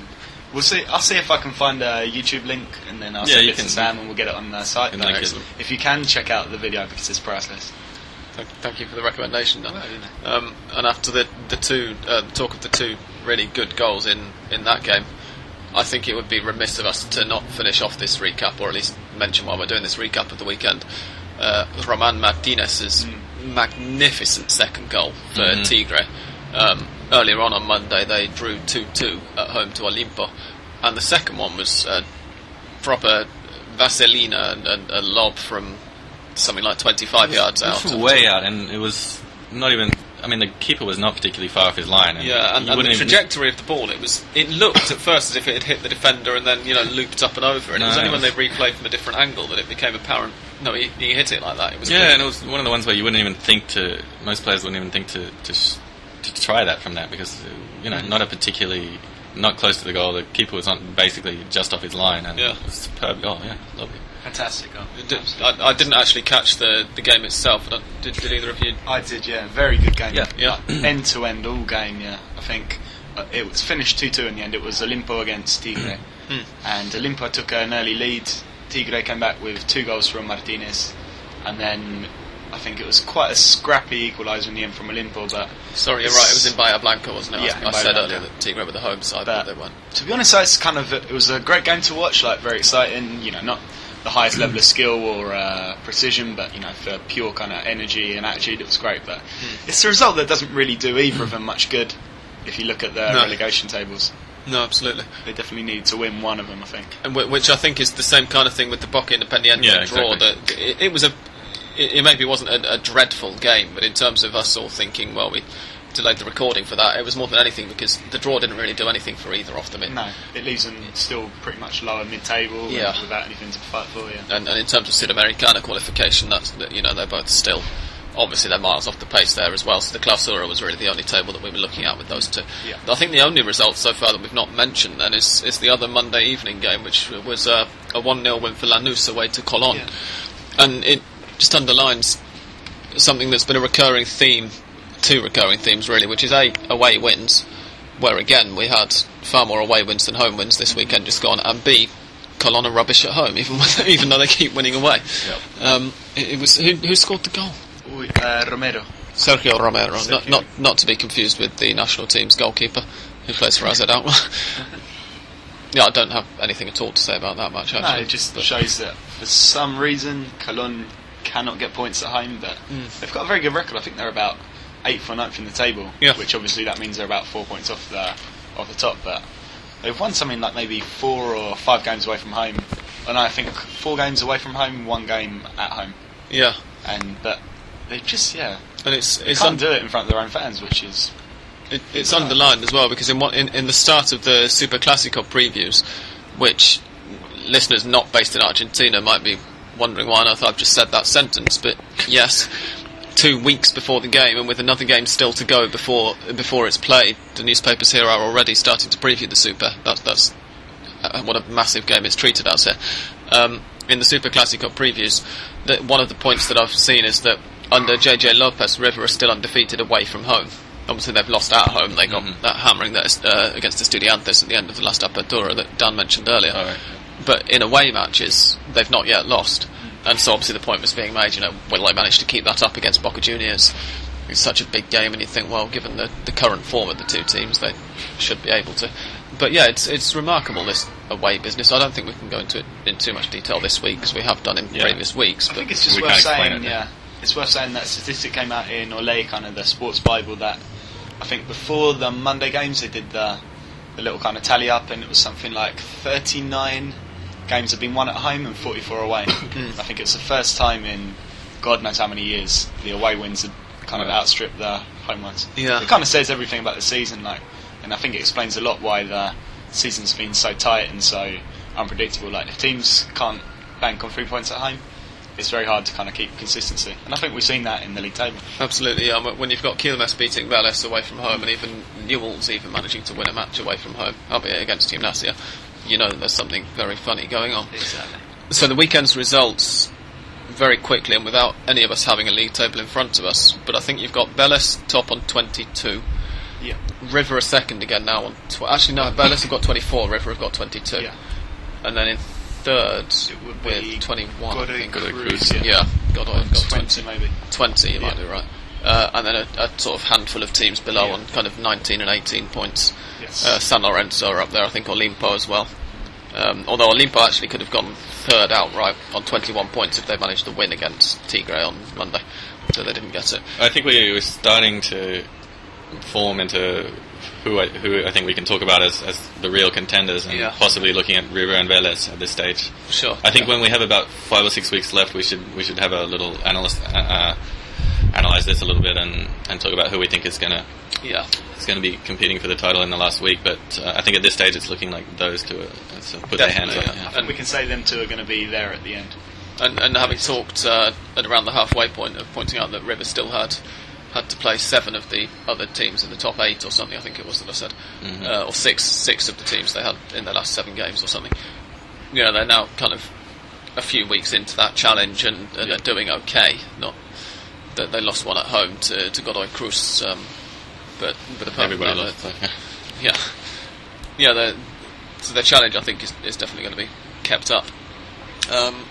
Speaker 3: we'll see. I'll see if I can find a YouTube link, and then I'll
Speaker 2: Yeah,
Speaker 3: send
Speaker 2: you
Speaker 3: it to Sam, and we'll get it on the site.
Speaker 2: can
Speaker 3: But
Speaker 2: it.
Speaker 3: If you can check out the video because it's priceless.
Speaker 1: Thank, thank you for the recommendation.
Speaker 3: Well.
Speaker 1: Um, and after the the two uh, talk of the two really good goals in, in that game, I think it would be remiss of us to not finish off this recap, or at least mention while we're doing this recap of the weekend, uh, Roman Martinez's magnificent second goal for
Speaker 2: Mhm.
Speaker 1: Tigre. Um, earlier on on Monday, they drew two two at home to Olimpo, and the second one was uh, proper Vaselina and, and a lob from something like 25 yards
Speaker 2: It
Speaker 1: out.
Speaker 2: was way out, and it was not even. I mean, the keeper was not particularly far off his line. And
Speaker 1: Yeah, and, and the
Speaker 2: even-
Speaker 1: trajectory of the ball, it was. It looked at first as if it had hit the defender and then you know looped up and over. And it was only
Speaker 2: it
Speaker 1: when they replayed from a different angle that it became apparent. No, he, he hit it like that. It was
Speaker 2: Yeah, and it was one of the ones where you wouldn't even think to. Most players wouldn't even think to to, to try that from that because uh, you know not a particularly not close to the goal. The keeper was on basically just off his line, and
Speaker 1: Yeah.
Speaker 2: it was superb goal. Yeah, lovely.
Speaker 3: Fantastic goal.
Speaker 1: Did- I, I didn't actually catch the, the game itself. I Did, did either of you?
Speaker 3: I did, yeah. Very good game.
Speaker 2: Yeah.
Speaker 1: Yeah.
Speaker 3: end to end, all game, yeah. I think uh, it was finished 2 2 in the end. It was Olimpo against Tigre.
Speaker 1: Mm.
Speaker 3: and Olimpo took an early lead. Tigre came back with two goals from Martinez. And then I think it was quite a scrappy equaliser in the end from Olimpo. But
Speaker 1: Sorry, you're right. It was in Bahia Blanca, wasn't it? I-
Speaker 3: Yeah,
Speaker 1: I,
Speaker 3: in Bahia
Speaker 1: said
Speaker 3: Blanca.
Speaker 1: earlier that Tigre were the home side, but,
Speaker 3: But-
Speaker 1: they weren't.
Speaker 3: to be honest, it's kind of it was a great game to watch. Like very exciting. You know, not the highest level of skill or uh, precision, but you know, for pure kind of energy and attitude, it was great. But it's a result that doesn't really do either of them much good. If you look at the
Speaker 1: No.
Speaker 3: relegation tables,
Speaker 1: No, absolutely.
Speaker 3: they definitely need to win one of them. I think.
Speaker 1: and whi- which I think is the same kind of thing with the Boca Independiente
Speaker 2: Yeah,
Speaker 1: draw.
Speaker 2: exactly.
Speaker 1: That it, it was a, it, it maybe wasn't a, a dreadful game, but in terms of us all thinking, well, we delayed the recording for that. It was more than anything because the draw didn't really do anything for either of them. It,
Speaker 3: No, it leaves them still pretty much lower mid-table
Speaker 1: Yeah.
Speaker 3: without anything to fight for. Yeah.
Speaker 1: And, and in terms of Sudamericana qualification, that's that, you know they're both still. Obviously, they're miles off the pace there as well. So the Clausura was really the only table that we were looking at with those two.
Speaker 3: Yeah.
Speaker 1: I think the only result so far that we've not mentioned then is, is the other Monday evening game, which was uh, a 1 0 win for Lanús away to Colón.
Speaker 3: Yeah.
Speaker 1: And it just underlines something that's been a recurring theme, two recurring themes really, which is A, away wins, where again we had far more away wins than home wins this weekend just gone, and B, Colón are rubbish at home, even when, even though they keep winning away. Um, it, it was who, who scored the goal?
Speaker 3: Uh, Romero.
Speaker 1: Sergio Romero, not,
Speaker 3: Sergio.
Speaker 1: not not to be confused with the national team's goalkeeper who plays for AZ Alkmaar. yeah, I don't have anything at all to say about that match.
Speaker 3: No, it just
Speaker 1: But-
Speaker 3: shows that for some reason Colón cannot get points at home, but
Speaker 1: Mm.
Speaker 3: they've got a very good record. I think they're about eighth or ninth in the table,
Speaker 1: Yeah.
Speaker 3: which obviously that means they're about four points off the off the top. But they've won something like maybe four or five games away from home, and I think four games away from home, one game at home,
Speaker 1: yeah,
Speaker 3: and but they just yeah
Speaker 1: and it's
Speaker 3: they
Speaker 1: it's
Speaker 3: can't
Speaker 1: un-
Speaker 3: do it in front of their own fans, which is
Speaker 1: It, it's underlined as well because in, what, in in the start of the Super Classico previews, which listeners not based in Argentina might be wondering why on earth I've just said that sentence, but yes, two weeks before the game and with another game still to go before before it's played, the newspapers here are already starting to preview the Super. That's that's uh, what a massive game it's treated as here. Um, in the Super Classic Classico previews, that one of the points that I've seen is that under JJ Lopez, River are still undefeated away from home. Obviously, they've lost at home. They got
Speaker 2: Mhm.
Speaker 1: that hammering that is, uh, against the Estudiantes at the end of the last Apertura that Dan mentioned earlier.
Speaker 2: All right.
Speaker 1: But in away matches, they've not yet lost. And so obviously the point was being made, you know, will they manage to keep that up against Boca Juniors? it's such a big game, and you think, well, given the, the current form of the two teams, they should be able to. But yeah, it's it's remarkable this away business. I don't think we can go into it in too much detail this week because we have done in
Speaker 2: Yeah.
Speaker 1: previous weeks.
Speaker 3: I
Speaker 1: But
Speaker 3: think it's just worth saying,
Speaker 2: it.
Speaker 3: yeah, it's worth saying that statistic came out in Ole, kind of the sports bible, that I think before the Monday games they did the, the little kind of tally up, and it was something like 39 games have been won at home and 44 away. I think it's the first time in God knows how many years the away wins have kind of outstripped the home ones.
Speaker 1: Yeah.
Speaker 3: It kind of says everything about the season, like, and I think it explains a lot why the season's been so tight and so unpredictable. Like, if teams can't bank on three points at home, it's very hard to kind of keep consistency. And I think we've seen that in the league table.
Speaker 1: Absolutely, yeah. When you've got Quilmes beating Vélez away from home, and even Newell's even managing to win a match away from home, albeit against Gimnasia, you know that there's something very funny going on.
Speaker 3: Exactly.
Speaker 1: So the weekend's results, very quickly, and without any of us having a league table in front of us, but I think you've got Vélez top on 22,
Speaker 3: Yeah.
Speaker 1: River a second again now on. Tw- actually, no, Vélez have got 24, River have got 22,
Speaker 3: Yeah.
Speaker 1: and then in third
Speaker 3: It would be
Speaker 1: with 21. I
Speaker 3: Godoy
Speaker 1: think.
Speaker 3: Cruz,
Speaker 2: Cruz,
Speaker 3: yeah.
Speaker 1: Yeah, Godoy got
Speaker 3: 20 maybe.
Speaker 1: 20, you might be right. Uh, and then a, a sort of handful of teams below
Speaker 3: Yeah.
Speaker 1: on kind of 19 and 18 points.
Speaker 3: Yes.
Speaker 1: Uh, San Lorenzo are up there, I think Olimpo as well. Um, although Olimpo actually could have gone third outright on 21 points if they managed to win against Tigre on Monday. So they didn't get it.
Speaker 2: I think we were starting to form into who I, who I think we can talk about as, as the real contenders, and
Speaker 1: Yeah.
Speaker 2: possibly looking at River and Vélez at this stage.
Speaker 1: Sure.
Speaker 2: I think
Speaker 1: Yeah.
Speaker 2: when we have about five or six weeks left, we should we should have a little analyst uh, uh, analyze this a little bit and, and talk about who we think is gonna
Speaker 1: Yeah.
Speaker 2: is going to be competing for the title in the last week. But uh, I think at this stage, it's looking like those two are, uh, so put their hands up.
Speaker 1: Definitely, yeah.
Speaker 2: yeah.
Speaker 3: And we can say them two are going to be there at the end.
Speaker 1: And, and having talked uh, at around the halfway point of pointing out that River still had had to play seven of the other teams in the top eight or something, I think it was that I said,
Speaker 2: Mhm.
Speaker 1: uh, or six six of the teams they had in their last seven games or something. You know, they're now kind of a few weeks into that challenge and, and they're doing okay. Not that they lost one at home to, to Godoy Cruz, um, but but apart from that,
Speaker 2: lost. so, yeah.
Speaker 1: yeah, yeah. The, so their challenge, I think, is, is definitely going to be kept up. Um,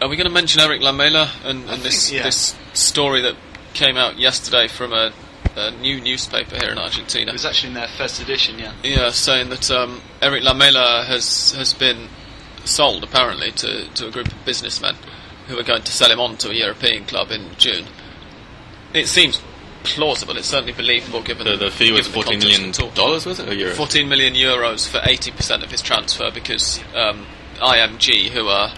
Speaker 1: are we going to mention Eric Lamela and, and this
Speaker 3: think, yeah.
Speaker 1: this story that came out yesterday from a, a new newspaper here in Argentina?
Speaker 3: It was actually in their first edition, yeah.
Speaker 1: Yeah, saying that um, Eric Lamela has has been sold apparently to, to a group of businessmen who are going to sell him on to a European club in June. It seems plausible. It's certainly believable given
Speaker 2: The, the fee was
Speaker 1: given the
Speaker 2: fourteen
Speaker 1: context
Speaker 2: million
Speaker 1: of the talk.
Speaker 2: dollars, was it, or euro?
Speaker 1: 14 million euros for 80% of his transfer because um, IMG, who are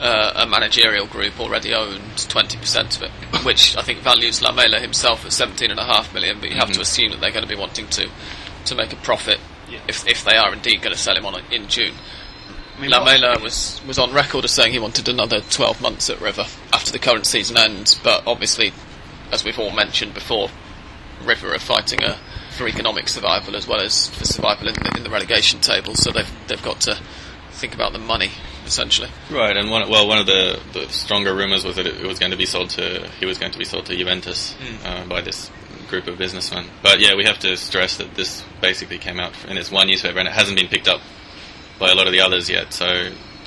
Speaker 1: uh, a managerial group, already owns 20% of it, which I think values Lamela himself at 17.5 million. But you have
Speaker 2: Mhm.
Speaker 1: to assume that they're going to be wanting to to make a profit
Speaker 3: Yeah.
Speaker 1: if if they are indeed going to sell him on in June.
Speaker 3: I mean,
Speaker 1: Lamela was was on record as saying he wanted another 12 months at River after the current season ends, but obviously, as we've all mentioned before, River are fighting a, for economic survival as well as for survival in the, in the relegation table, so they've they've got to think about the money essentially.
Speaker 2: Right, and one well, one of the, the stronger rumors was that it, it was going to be sold to he was going to be sold to Juventus
Speaker 1: Mm.
Speaker 2: uh, by this group of businessmen. But yeah, we have to stress that this basically came out in this one newspaper, and it hasn't been picked up by a lot of the others yet. So,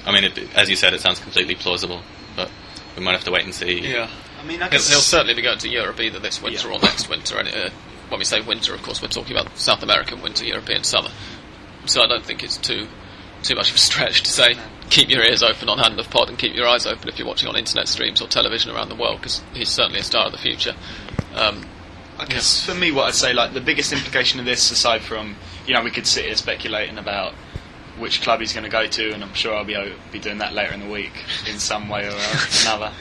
Speaker 2: I mean, it, as you said, it sounds completely plausible, but we might have to wait and see.
Speaker 3: Yeah, I mean, I
Speaker 1: He'll,
Speaker 3: guess
Speaker 1: he'll certainly be going to Europe either this winter
Speaker 3: Yeah.
Speaker 1: or next winter. And uh, when we say winter, of course, we're talking about South American winter, European summer. So I don't think it's too too much of a stretch to say keep your ears open on Hand of Pod and keep your eyes open if you're watching on internet streams or television around the world because he's certainly a star of the future. Um,
Speaker 3: I guess for me, what I'd say, like the biggest implication of this, aside from you know, we could sit here speculating about which club he's going to go to, and I'm sure I'll be o- be doing that later in the week in some way or another.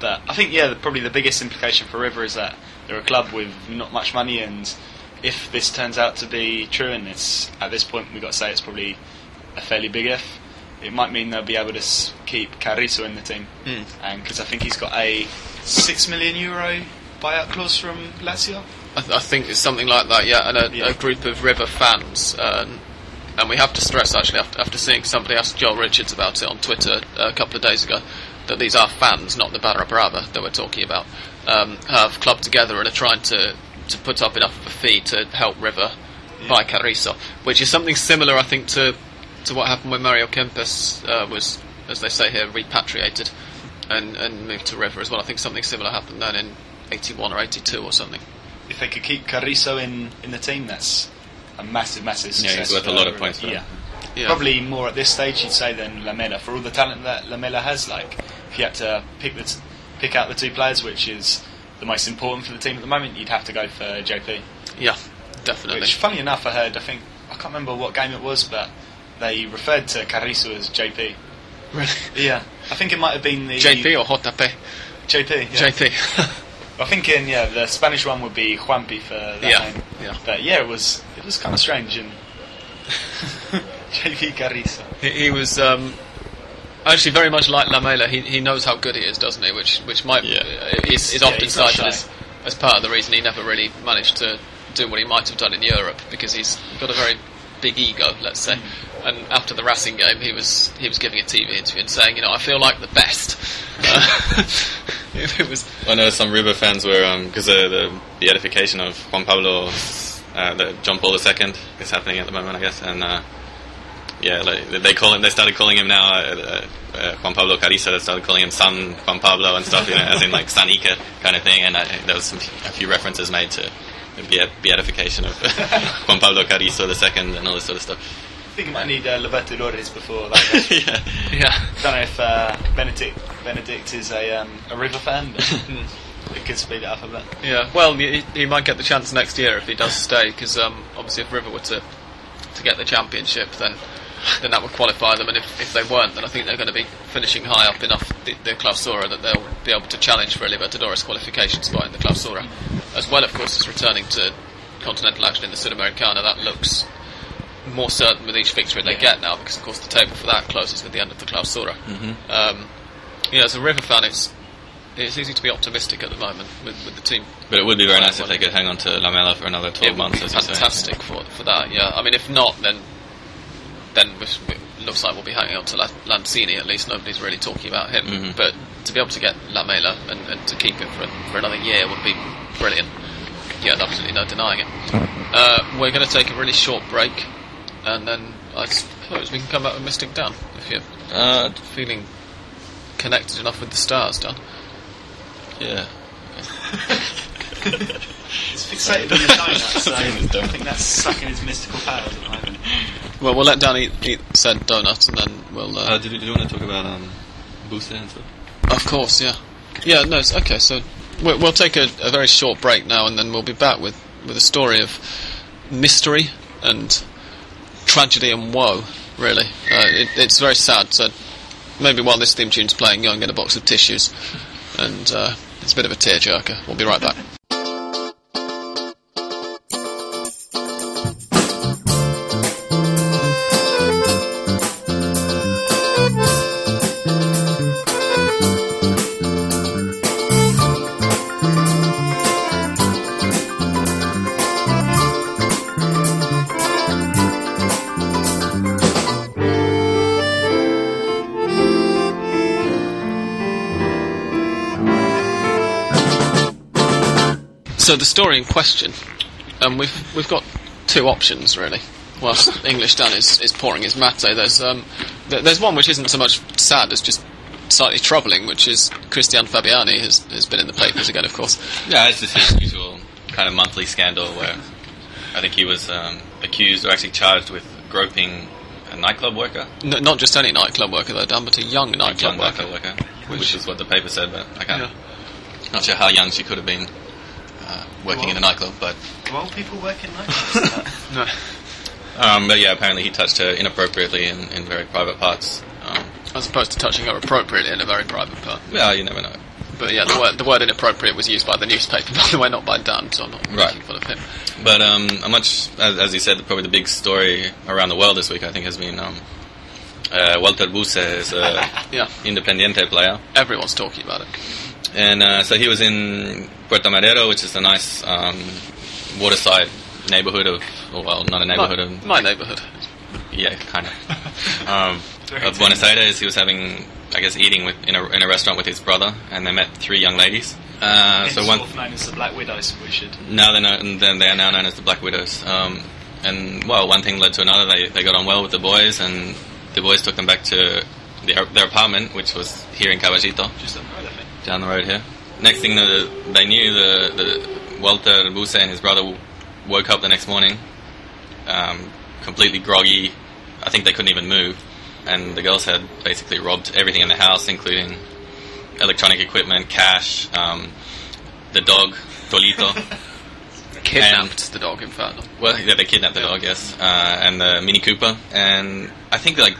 Speaker 3: But I think yeah, the, probably the biggest implication for River is that they're a club with not much money, and if this turns out to be true, and it's at this point we've got to say it's probably a fairly big if. It might mean they'll be able to keep Carrizo in the team,
Speaker 1: Mm.
Speaker 3: and because I think he's got a six million euro buyout clause from Lazio.
Speaker 1: I, th- I think it's something like that, yeah. And a,
Speaker 3: Yeah.
Speaker 1: a group of River fans, um, and we have to stress actually after, after seeing somebody ask Joel Richards about it on Twitter uh, a couple of days ago that these are fans, not the Barra Brava that we're talking about, um, have clubbed together and are trying to to put up enough of a fee to help River buy Carrizo, which is something similar, I think, to to what happened when Mario Kempes uh, was, as they say here, repatriated and, and moved to River as well. I think something similar happened then in 81 or 82 or something.
Speaker 3: If they could keep Carrizo in, in the team, that's a massive, massive
Speaker 2: Yeah,
Speaker 3: success.
Speaker 2: he's worth a lot of points for
Speaker 3: Yeah.
Speaker 1: Yeah.
Speaker 3: Probably more at this stage, you'd say, than Lamela. For all the talent that Lamela has, like, if you had to pick the t- pick out the two players, which is the most important for the team at the moment, you'd have to go for JP.
Speaker 1: Yeah, definitely.
Speaker 3: Which, funny enough, I heard, I think, I can't remember what game it was, but they referred to Carrizo as JP.
Speaker 1: Really?
Speaker 3: Yeah. I think it might have been the.
Speaker 1: JP or JP?
Speaker 3: JP. Yeah.
Speaker 1: JP.
Speaker 3: I think in yeah the Spanish one would be Juanpi for that
Speaker 1: Yeah,
Speaker 3: name.
Speaker 1: yeah.
Speaker 3: But yeah, it was it was kind of strange and JP Carrizo.
Speaker 1: he, he was um, actually very much like Lamela. He he knows how good he is, doesn't he? Which which might
Speaker 2: Yeah.
Speaker 1: uh, is, is
Speaker 3: Yeah,
Speaker 1: often
Speaker 3: he's
Speaker 1: cited as, as part of the reason he never really managed to do what he might have done in Europe because he's got a very big ego, let's say. And after the Racing game, he was he was giving a TV interview and saying, you know, I feel like the best. Uh, it was
Speaker 2: I know some River fans were because the, the the edification of Juan Pablo, uh, the John Paul II is happening at the moment, I guess, and uh, yeah, like, they call him. They started calling him now uh, uh, Juan Pablo Carrizo. They started calling him San Juan Pablo and stuff, you know, as in like San Ica kind of thing. And there was some, a few references made to the beatification of Juan Pablo Carrizo II and all this sort of stuff.
Speaker 3: I think you might need uh, Libertadores before that.
Speaker 2: yeah.
Speaker 1: yeah.
Speaker 3: don't know if uh, Benedict Benedict is a um, a River fan, but it could speed it up a bit.
Speaker 1: Yeah, well, he, he might get the chance next year if he does stay, because um, obviously if River were to to get the championship, then then that would qualify them, and if, if they weren't, then I think they're going to be finishing high up enough the, the Clausura that they'll be able to challenge for a Libertadores qualification spot in the Clausura, as well, of course, as returning to continental action in the Sudamericana. That looks more certain with each victory they
Speaker 3: Yeah.
Speaker 1: get now, because of course the table for that closes with the end of the Clausura. Um, you know, as a River fan, it's it's easy to be optimistic at the moment with, with the team
Speaker 2: But it would be very nice if they could hang on to Lamela for another 12
Speaker 1: it would
Speaker 2: months,
Speaker 1: be
Speaker 2: as you say.
Speaker 1: fantastic for for that. Yeah, I mean, if not, then then it looks like we'll be hanging on to La- Lanzini. At least nobody's really talking about him.
Speaker 2: Mhm.
Speaker 1: But to be able to get Lamela and, and to keep him for for another year would be brilliant. Yeah, absolutely no denying it. Uh, we're going to take a really short break, and then I suppose we can come back with Mystic Dan if you're
Speaker 2: Uh,
Speaker 1: feeling connected enough with the stars, Dan.
Speaker 2: yeah.
Speaker 3: He's fixated on the donut, so I think that's sucking his mystical powers at the moment.
Speaker 1: Well, we'll let Dan eat, eat said donut, and then we'll.
Speaker 2: Uh, did, you- did you want to talk about um, Booster and stuff?
Speaker 1: Of course, yeah. Yeah, no, it's, okay, so we'll, we'll take a, a very short break now and then we'll be back with, with a story of mystery and tragedy and woe, really. Uh, it, it's very sad, so maybe while this theme tune's playing, go and get a box of tissues. And uh, it's a bit of a tearjerker. We'll be right back. So the story in question, um, we've we've got two options really. Whilst English Dan is, is pouring his mate, there's um, th- there's one which isn't so much sad as just slightly troubling, which is Cristian Fabbiani has has been in the papers again, of course.
Speaker 2: Yeah, it's just his usual kind of monthly scandal where I think he was um, accused or actually charged with groping a nightclub worker,
Speaker 1: N- not just any nightclub worker though, Dan, but a young
Speaker 2: a
Speaker 1: nightclub
Speaker 2: young
Speaker 1: worker.
Speaker 2: nightclub worker, which is what the paper said, but I can't.
Speaker 1: Yeah.
Speaker 2: Not sure how young she could have been uh, working in a nightclub, but
Speaker 3: Do old people work in nightclubs?
Speaker 1: No.
Speaker 2: um, but yeah, apparently he touched her inappropriately in, in very private parts. Um,
Speaker 1: As opposed to touching her appropriately in a very private part.
Speaker 2: well, you never know.
Speaker 1: But yeah, the word the word inappropriate was used by the newspaper, by the way, not by Dan, so I'm not
Speaker 2: Right.
Speaker 1: making fun of him.
Speaker 2: But um, a much, as, as you said, probably the big story around the world this week, I think, has been um, uh, Walter Busse is a
Speaker 1: Yeah,
Speaker 2: Independiente player.
Speaker 1: everyone's talking about it.
Speaker 2: And uh, so he was in Puerto Madero, which is a nice um, waterside neighborhood of, oh, well, not a neighborhood
Speaker 1: my,
Speaker 2: of,
Speaker 1: my neighbourhood.
Speaker 2: yeah, kind of, um, of Buenos Aires. He was having, I guess, eating with, in, a, in a restaurant with his brother, and they met three young ladies. Uh, so one,
Speaker 3: known as the Black Widows, we should.
Speaker 2: now they're known, then they are now known as the Black Widows. Um, and well, one thing led to another. They they got on well with the boys, and the boys took them back to their, their apartment, which was here in Caballito,
Speaker 3: Just don't know that, mate.
Speaker 2: Down the road here. next thing that they knew, the, the Walter Busse and his brother woke up the next morning, um, completely groggy. I think they couldn't even move, and the girls had basically robbed everything in the house, including electronic equipment, cash, um, the dog Tolito.
Speaker 1: Kidnapped the dog, Inferno.
Speaker 2: Well, yeah, they kidnapped the dog, yes, uh, and the Mini Cooper, and I think like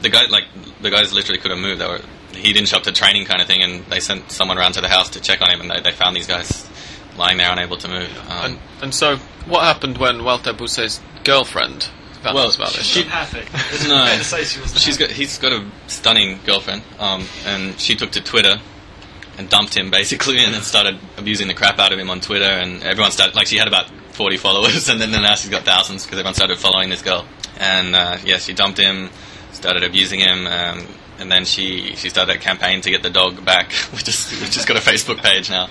Speaker 2: the guy, like the guys, literally couldn't move. They were he didn't show up to training, kind of thing, and they sent someone around to the house to check on him, and they, they found these guys lying there, unable to move. Um,
Speaker 1: And, and so, what happened when Walter Busse's girlfriend found
Speaker 2: Well,
Speaker 1: out about this?
Speaker 2: she-
Speaker 3: happy.
Speaker 2: No.
Speaker 3: Fair to say she wasn't
Speaker 2: She's
Speaker 3: happy.
Speaker 2: got he's got a stunning girlfriend, um, and she took to Twitter and dumped him basically, and then started abusing the crap out of him on Twitter, and everyone started like she had about forty followers, and then now she's got thousands because everyone started following this girl, and uh, yeah, she dumped him, started abusing him. Um, and then she, she started a campaign to get the dog back, which is which has got a Facebook page now.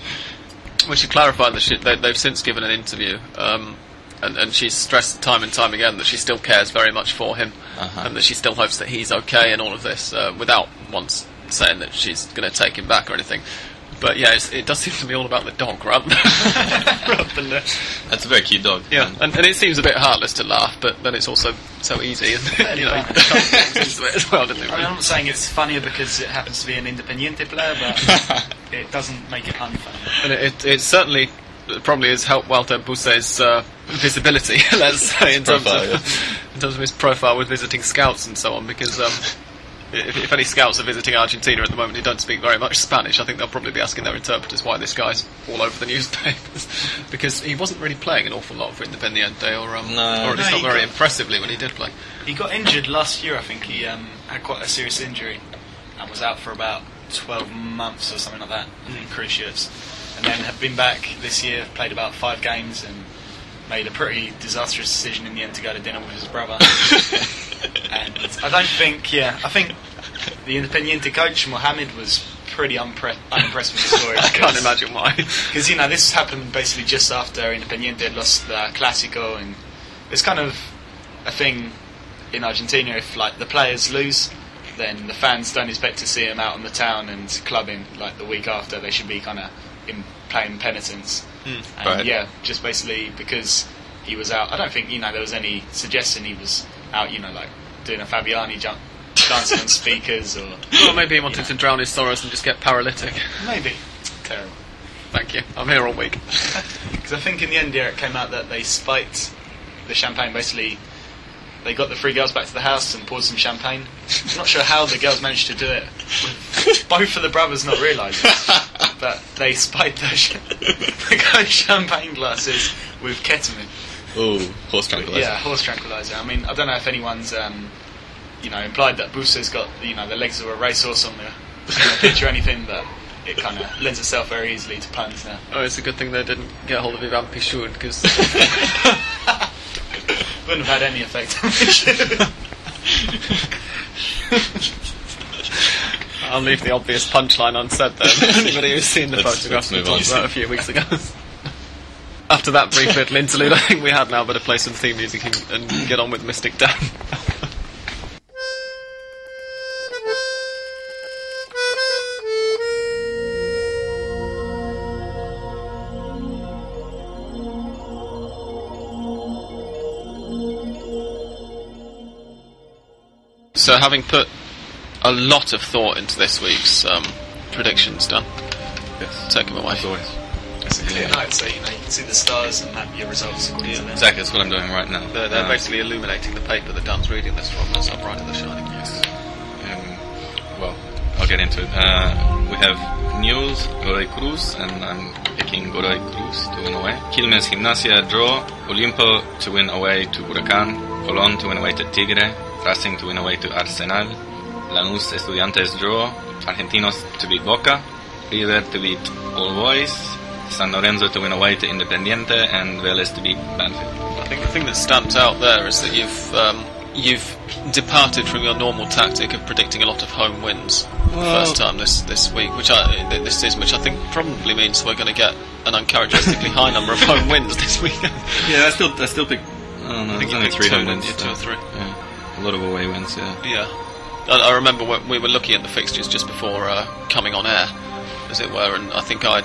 Speaker 1: We should clarify that she, they, they've since given an interview, um, and, and she's stressed time and time again that she still cares very much for him,
Speaker 2: Uh-huh.
Speaker 1: and that she still hopes that he's okay in all of this, uh, without once saying that she's going to take him back or anything. But yeah, it's, it does seem to be all about the dog rather than, rather than the,
Speaker 2: That's a very cute dog.
Speaker 1: yeah. And, and it seems a bit heartless to laugh, but then it's also so easy, and you know, you can't get into it as well, didn't it?
Speaker 3: I mean, I'm not saying it's funnier because it happens to be an Independiente player, but it doesn't make it unfunny.
Speaker 1: And it, it, it certainly probably has helped Walter Busse's uh, visibility, let's say, in terms, of,
Speaker 2: yeah.
Speaker 1: in terms of his profile with visiting scouts and so on, because um, if, if any scouts are visiting Argentina at the moment who don't speak very much Spanish, I think they'll probably be asking their interpreters why this guy's all over the newspapers, because he wasn't really playing an awful lot for Independiente, or, um,
Speaker 2: No.
Speaker 1: or at least
Speaker 3: No,
Speaker 1: not very
Speaker 3: got-
Speaker 1: impressively when he did play.
Speaker 3: He got injured last year, I think. He um, had quite a serious injury and was out for about 12 months or something like that in cruciates. And then have been back this year, played about five games and made a pretty disastrous decision in the end to go to dinner with his brother. and I don't think, yeah, I think the Independiente coach, Mohamed, was pretty unpre- unimpressed with the story.
Speaker 1: I can't imagine why.
Speaker 3: Because, you know, this happened basically just after Independiente had lost the Clásico, and it's kind of a thing in Argentina if, like, the players lose, then the fans don't expect to see them out on the town and clubbing, like, the week after. They should be kind of in playing penitence. Hmm. and,
Speaker 2: right.
Speaker 3: yeah, just basically because he was out. I don't think, you know, there was any suggestion he was out, you know, like, doing a Fabbiani jump, dancing on speakers, or
Speaker 1: Well, maybe he wanted to drown his sorrows and just get paralytic.
Speaker 3: maybe. Terrible.
Speaker 1: Thank you. I'm here all week.
Speaker 3: Because I think in the end, yeah, it came out that they spiked the champagne. Basically, they got the three girls back to the house and poured some champagne. I'm not sure how the girls managed to do it. With both of the brothers not realising, but they spiked the, sh- the guy's champagne glasses with ketamine.
Speaker 2: Oh, horse tranquilizer.
Speaker 3: Yeah, horse tranquilizer. I mean, I don't know if anyone's, um, you know, implied that Busse's got, you know, the legs of a racehorse on the, on the pitch or anything, but it kind of lends itself very easily to puns now.
Speaker 1: Oh, it's a good thing they didn't get hold of Ivan Pichud, because
Speaker 3: Wouldn't have had any effect on me.
Speaker 1: I'll leave the obvious punchline unsaid there. Anybody who's seen the
Speaker 2: Let's-
Speaker 1: photographs we talked about a few weeks ago. After that brief little interlude, I think we had now better play some theme music and, and get on with Mystic Dan. So, having put a lot of thought into this week's um, predictions, Dan,
Speaker 2: Yes.
Speaker 1: take them away.
Speaker 2: As always.
Speaker 3: It's a clear night, so you know you can see the stars and map your results according to them.
Speaker 2: Exactly, that's what I'm doing right now.
Speaker 1: They're, they're basically illuminating the paper that Dan's reading this from as I'm writing the Shining. Yes.
Speaker 2: Um, well, I'll get into it. Uh, we have Newell's, Godoy Cruz, and I'm picking Godoy Cruz to win away. Quilmes Gimnasia draw, Olimpo to win away to Huracán, Colón to win away to Tigre, Racing to win away to Arsenal, Lanús Estudiantes draw, Argentinos to beat Boca, River to beat All Boys, San Lorenzo to win away to Independiente, and Vélez to beat Banfield.
Speaker 1: I think the thing that stands out there is that you've um, you've departed from your normal tactic of predicting a lot of home wins for the
Speaker 2: Well-
Speaker 1: first time this this week, which I this season, which I think probably means we're going to get an uncharacteristically high number of home wins this weekend.
Speaker 2: Yeah, I still, I still pick. I don't know.
Speaker 1: I think
Speaker 2: only three
Speaker 1: two,
Speaker 2: home wins.
Speaker 1: Two or three.
Speaker 2: Yeah, a lot of away wins. Yeah.
Speaker 1: Yeah. I, I remember when we were looking at the fixtures just before uh, coming on air as it were. And I think I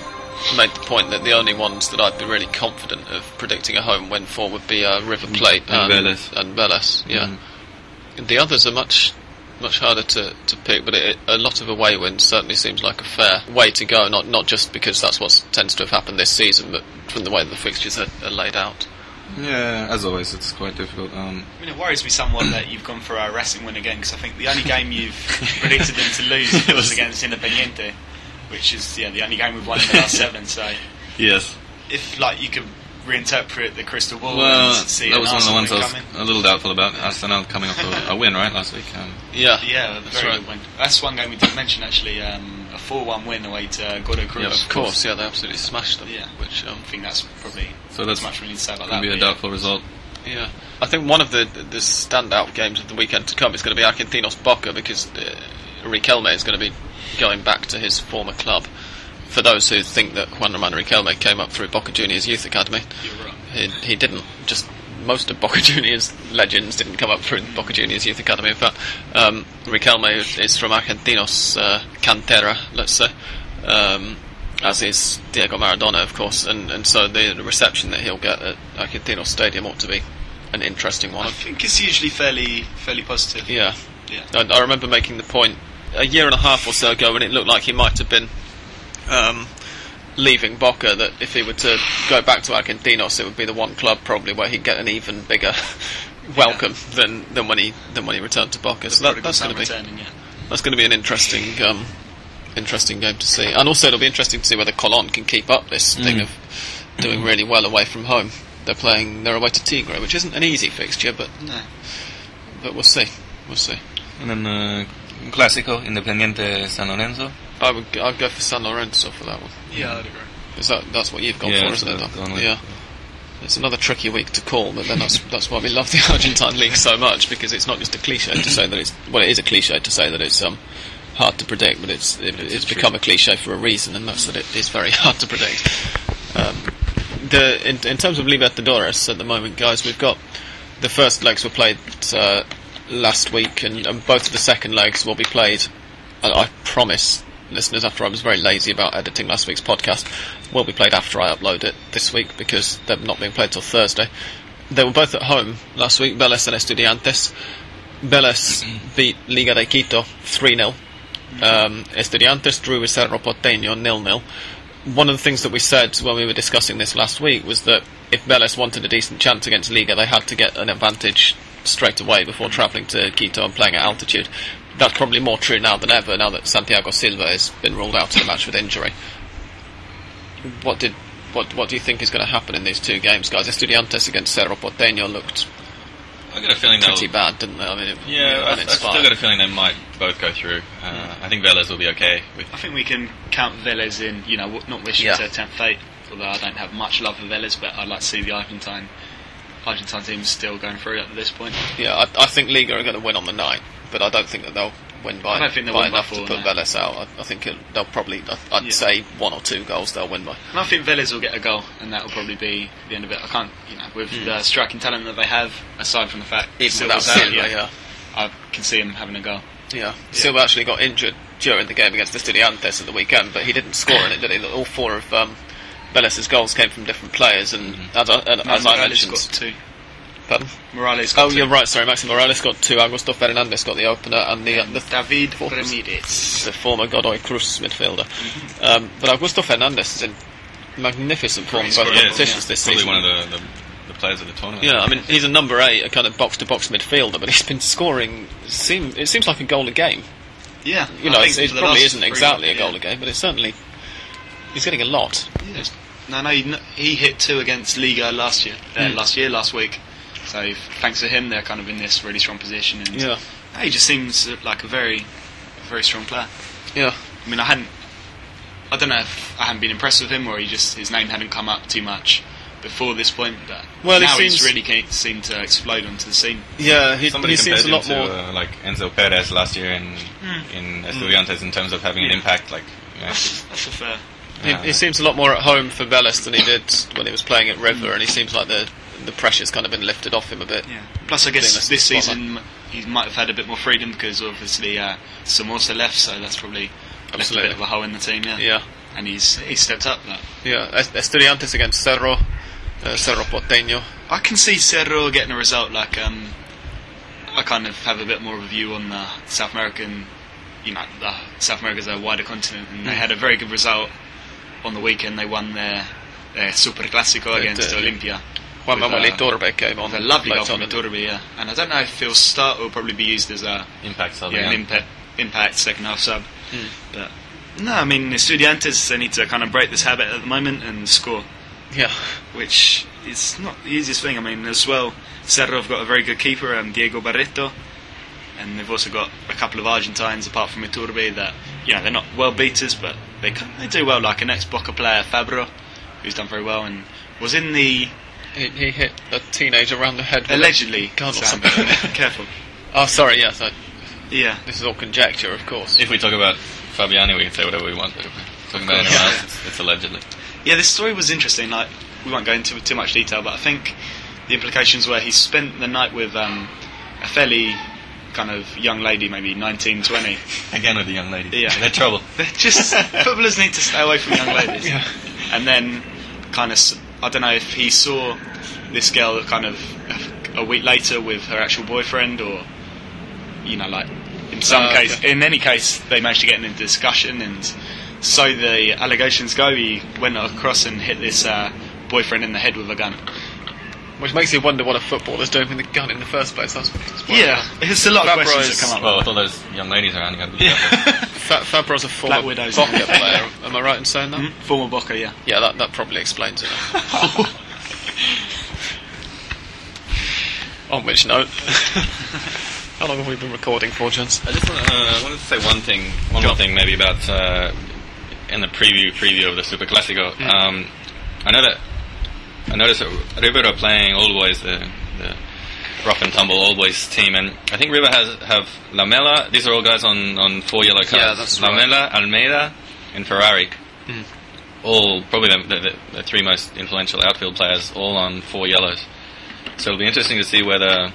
Speaker 1: made the point that the only ones that I'd be really confident of predicting a home win for would be uh, River Plate
Speaker 2: And
Speaker 1: and
Speaker 2: Vélez.
Speaker 1: and Vélez, yeah.
Speaker 2: Mm.
Speaker 1: The others are much much harder to, to pick, but it, a lot of away wins certainly seems like a fair way to go. Not not just because that's what tends to have happened this season, but from the way that the fixtures are, are laid out.
Speaker 2: Yeah, as always, it's quite difficult. Um,
Speaker 3: I mean, it worries me somewhat that you've gone for a Racing win again because I think the only game you've predicted them to lose was against Independiente, which is yeah the only game we've won in the last seven. So
Speaker 2: yes.
Speaker 3: if like you could reinterpret the crystal ball
Speaker 2: Well,
Speaker 3: and see
Speaker 2: that was one of the ones I was
Speaker 3: coming.
Speaker 2: a little doubtful about. Arsenal coming off a, a win, right, last week. Um,
Speaker 1: Yeah,
Speaker 3: Yeah,
Speaker 1: That's
Speaker 3: very
Speaker 1: right.
Speaker 3: good win. That's one game we didn't mention actually. Um, a four-one win away to Godoy Cruz.
Speaker 1: yeah, of course. Yeah, they absolutely smashed them.
Speaker 3: Yeah.
Speaker 1: which um,
Speaker 3: I think that's probably
Speaker 2: so that's
Speaker 3: as much we need to say about that.
Speaker 2: to be a
Speaker 3: but yeah.
Speaker 2: doubtful result.
Speaker 1: Yeah, I think one of the the standout games of the weekend to come is going to be Argentinos Boca because uh, Riquelme is going to be going back to his former club. For those who think that Juan Roman Riquelme came up through Boca Juniors Youth Academy,
Speaker 3: You're
Speaker 1: he, he didn't. Just most of Boca Juniors legends didn't come up through Boca Juniors Youth Academy. In fact, um, Riquelme is from Argentinos uh, Cantera, let's say. Um, as is Diego Maradona, of course, and, and so the, the reception that he'll get at Argentinos Stadium ought to be an interesting one.
Speaker 3: I think it's usually fairly fairly positive.
Speaker 1: Yeah,
Speaker 3: Yeah.
Speaker 1: I, I remember making the point a year and a half or so ago when it looked like he might have been um, leaving Boca. That if he were to go back to Argentinos, it would be the one club probably where he'd get an even bigger welcome than, than when he than when he returned to Boca. So that, that's going to be
Speaker 3: yeah.
Speaker 1: that's going to be an interesting um, interesting game to see, and also it'll be interesting to see whether Colón can keep up this thing of doing really well away from home. They're playing they're away to Tigre, which isn't an easy fixture, but
Speaker 3: No.
Speaker 1: but we'll see, we'll see.
Speaker 2: And then uh, Clásico, Independiente San Lorenzo.
Speaker 1: I would g- I'd go for San Lorenzo for that one.
Speaker 3: Yeah, I'd agree.
Speaker 1: Is that that's what you've gone
Speaker 2: Yeah,
Speaker 1: for,
Speaker 2: that's
Speaker 1: isn't it?
Speaker 2: what gone with.
Speaker 1: Yeah. It's another tricky week to call, but then that's that's why we love the Argentine league so much because it's not just a cliche to say that it's well, it is a cliche to say that it's um hard to predict, but it's it, it's
Speaker 3: true.
Speaker 1: become a cliche for a reason, and that's that it is very hard to predict. Um, the in, in terms of Libertadores at the moment, guys, we've got the first legs were played uh, last week, and, and both of the second legs will be played. I, I promise listeners, after I was very lazy about editing last week's podcast, will be played after I upload it this week because they're not being played till Thursday. They were both at home last week, Vélez and Estudiantes. Vélez beat Liga de Quito 3 0. Um, Estudiantes drew with Cerro Porteño 0 0. One of the things that we said when we were discussing this last week was that if Vélez wanted a decent chance against Liga, they had to get an advantage straight away before travelling to Quito and playing at altitude. That's probably more true now than ever, now that Santiago Silva has been ruled out of the match with injury. What did what what do you think is going to happen in these two games, guys? Estudiantes against Cerro Porteño looked
Speaker 2: I got a feeling
Speaker 1: pretty
Speaker 2: they'll.
Speaker 1: bad, didn't they? I mean, it,
Speaker 2: Yeah, I, I still got a feeling they might both go through. Uh, I think Vélez will be okay with
Speaker 3: I think we can count Vélez in, you know, not wishing
Speaker 1: Yeah.
Speaker 3: to tempt fate, although I don't have much love for Vélez, but I'd like to see the Argentine Argentine team is still going through at this point.
Speaker 1: Yeah, I, I think Liga are going to win on the night, but I don't think that they'll win by,
Speaker 3: I don't think they'll
Speaker 1: by
Speaker 3: win by
Speaker 1: enough to put
Speaker 3: no.
Speaker 1: Vélez out. I, I think it, they'll probably, I, I'd
Speaker 3: Yeah.
Speaker 1: say one or two goals they'll win by.
Speaker 3: And I think Vélez will get a goal, and that will probably be the end of it. I can't, you know, with the striking talent that they have, aside from the fact
Speaker 1: Even
Speaker 3: Silva's
Speaker 1: without
Speaker 3: out,
Speaker 1: Silva, yeah.
Speaker 3: I can see him having a goal.
Speaker 1: Yeah. Silva actually got injured during the game against Estudiantes at the weekend, but he didn't score in it, did he? All four of um, Vélez's goals came from different players, and as, I, and
Speaker 3: No,
Speaker 1: as I
Speaker 3: Moralez
Speaker 1: mentioned...
Speaker 3: got two.
Speaker 1: Pardon?
Speaker 3: Moralez got
Speaker 1: Oh,
Speaker 3: two.
Speaker 1: you're right, sorry, Maximo Moralez got two, Augusto Fernandez got the opener, and the, the
Speaker 3: David
Speaker 1: Fourth was-
Speaker 3: Ramirez.
Speaker 1: the former Godoy Cruz midfielder.
Speaker 3: Mm-hmm.
Speaker 1: Um, but Augusto Fernandez is in magnificent form in
Speaker 3: Great
Speaker 1: both
Speaker 2: yeah,
Speaker 1: competitions this
Speaker 2: probably
Speaker 1: season.
Speaker 2: one of the, the, the players of the tournament.
Speaker 1: Yeah, I mean he's a number eight, a kind of box to box midfielder, but he's been scoring. Seem it seems like a goal a game.
Speaker 3: Yeah,
Speaker 1: You know, it probably isn't
Speaker 3: three-
Speaker 1: exactly a
Speaker 3: yeah.
Speaker 1: goal a game, but it's certainly he's getting a lot.
Speaker 3: Yeah. No, no, he, he hit two against Liga last year. Uh,
Speaker 1: Hmm.
Speaker 3: Last year, last week. So thanks to him, they're kind of in this really strong position. And
Speaker 1: Yeah,
Speaker 3: he just seems uh, like a very, very strong player.
Speaker 1: yeah,
Speaker 3: I mean, I hadn't. I don't know if I hadn't been impressed with him, or he just his name hadn't come up too much before this point. But
Speaker 1: Well, he
Speaker 3: now he's
Speaker 1: seems-
Speaker 3: really ca- seemed to explode onto the scene.
Speaker 1: yeah. He,
Speaker 2: Somebody
Speaker 1: he seems a lot
Speaker 2: him
Speaker 1: more.
Speaker 2: to uh, like Enzo Perez last year in in Estudiantes in terms of having an impact. Like, you know,
Speaker 3: That's, that's a fair.
Speaker 1: He, he seems a lot more at home for Vélez than he did when he was playing at River, and he seems like the the pressure's kind of been lifted off him a bit.
Speaker 3: Yeah. Plus, I guess this season he might have had a bit more freedom because obviously uh, Samosa left, so that's probably left a bit of a hole in the team. Yeah.
Speaker 1: Yeah,
Speaker 3: and he's he stepped up. That
Speaker 1: Yeah, Estudiantes against Cerro, uh, Cerro Porteño.
Speaker 3: I can see Cerro getting a result. Like um, I kind of have a bit more of a view on the South American, you know, the South America as a wider continent, and they
Speaker 1: Mm.
Speaker 3: had a very good result on the weekend. They won their their Super Clásico
Speaker 1: They
Speaker 3: against
Speaker 1: did.
Speaker 3: Olimpia.
Speaker 1: Juan Manuel
Speaker 3: uh,
Speaker 1: Iturbe came on.
Speaker 3: A lovely goal
Speaker 1: later
Speaker 3: from Iturbe, yeah. And I don't know if he'll start or probably be used as a
Speaker 2: Impact sub.
Speaker 3: yeah,
Speaker 2: yeah.
Speaker 3: an impact, impact second half sub.
Speaker 1: Mm.
Speaker 3: But no, I mean, Estudiantes they need to kind of break this habit at the moment and score,
Speaker 1: Yeah,
Speaker 3: which is not the easiest thing. I mean, as well, Cerro have got a very good keeper, um, Diego Barreto, and they've also got a couple of Argentines apart from Iturbe that you know they're not well beaters, but they c- they do well. Like an ex Boca player, Fabbro, who's done very well and was in the
Speaker 1: he, he hit a teenager around the head. with a
Speaker 3: allegedly.
Speaker 1: gun or something.
Speaker 3: Careful.
Speaker 1: Oh, sorry. Yes, I,
Speaker 3: Yeah.
Speaker 1: this is all conjecture, of course.
Speaker 2: If we talk about Fabbiani, we can say whatever we want. But if we're talking about anyone
Speaker 3: Yeah.
Speaker 2: else, it's, it's allegedly.
Speaker 3: Yeah, this story was interesting. Like, we won't go into too much detail, but I think the implications were he spent the night with um, a fairly kind of young lady, maybe 19, 20.
Speaker 2: Again with the young lady.
Speaker 3: Yeah.
Speaker 2: They're trouble.
Speaker 3: They're just footballers need to stay away from young ladies.
Speaker 1: Yeah.
Speaker 3: And then, kind of, I don't know if he saw this girl kind of a week later with her actual boyfriend, or you know, like in some
Speaker 1: Uh,
Speaker 3: case,
Speaker 1: okay.
Speaker 3: in any case, they managed to get him into discussion, and so the allegations go, he went across and hit this uh, boyfriend in the head with a gun.
Speaker 1: Which makes you wonder what a footballer's doing with a gun in the first place. That's, that's
Speaker 3: Yeah, it's a lot of
Speaker 1: Fabbro
Speaker 3: questions that come up.
Speaker 2: Well, with all those young ladies around, you got to be careful.
Speaker 1: Fa- Fabbro's a former
Speaker 3: Black Widows.
Speaker 1: Boca player. Am I right in saying that?
Speaker 3: Mhm. Former Boca, yeah.
Speaker 1: Yeah, that, that probably explains it. On which note, how long have we been recording for, gents?
Speaker 2: I just want to, uh, wanted to say one thing, one more thing maybe about uh, in the preview preview of the Super Classico.
Speaker 1: Hmm.
Speaker 2: Um, I know that I noticed that River are playing All Boys, the, the rough and tumble All Boys team, and I think River has have Lamela. These are all guys on, on four yellow cards.
Speaker 1: Yeah, that's right.
Speaker 2: Lamela, Almeyda, and Ferrari.
Speaker 1: Mm.
Speaker 2: All probably the, the, the three most influential outfield players, all on four yellows. So it'll be interesting to see whether.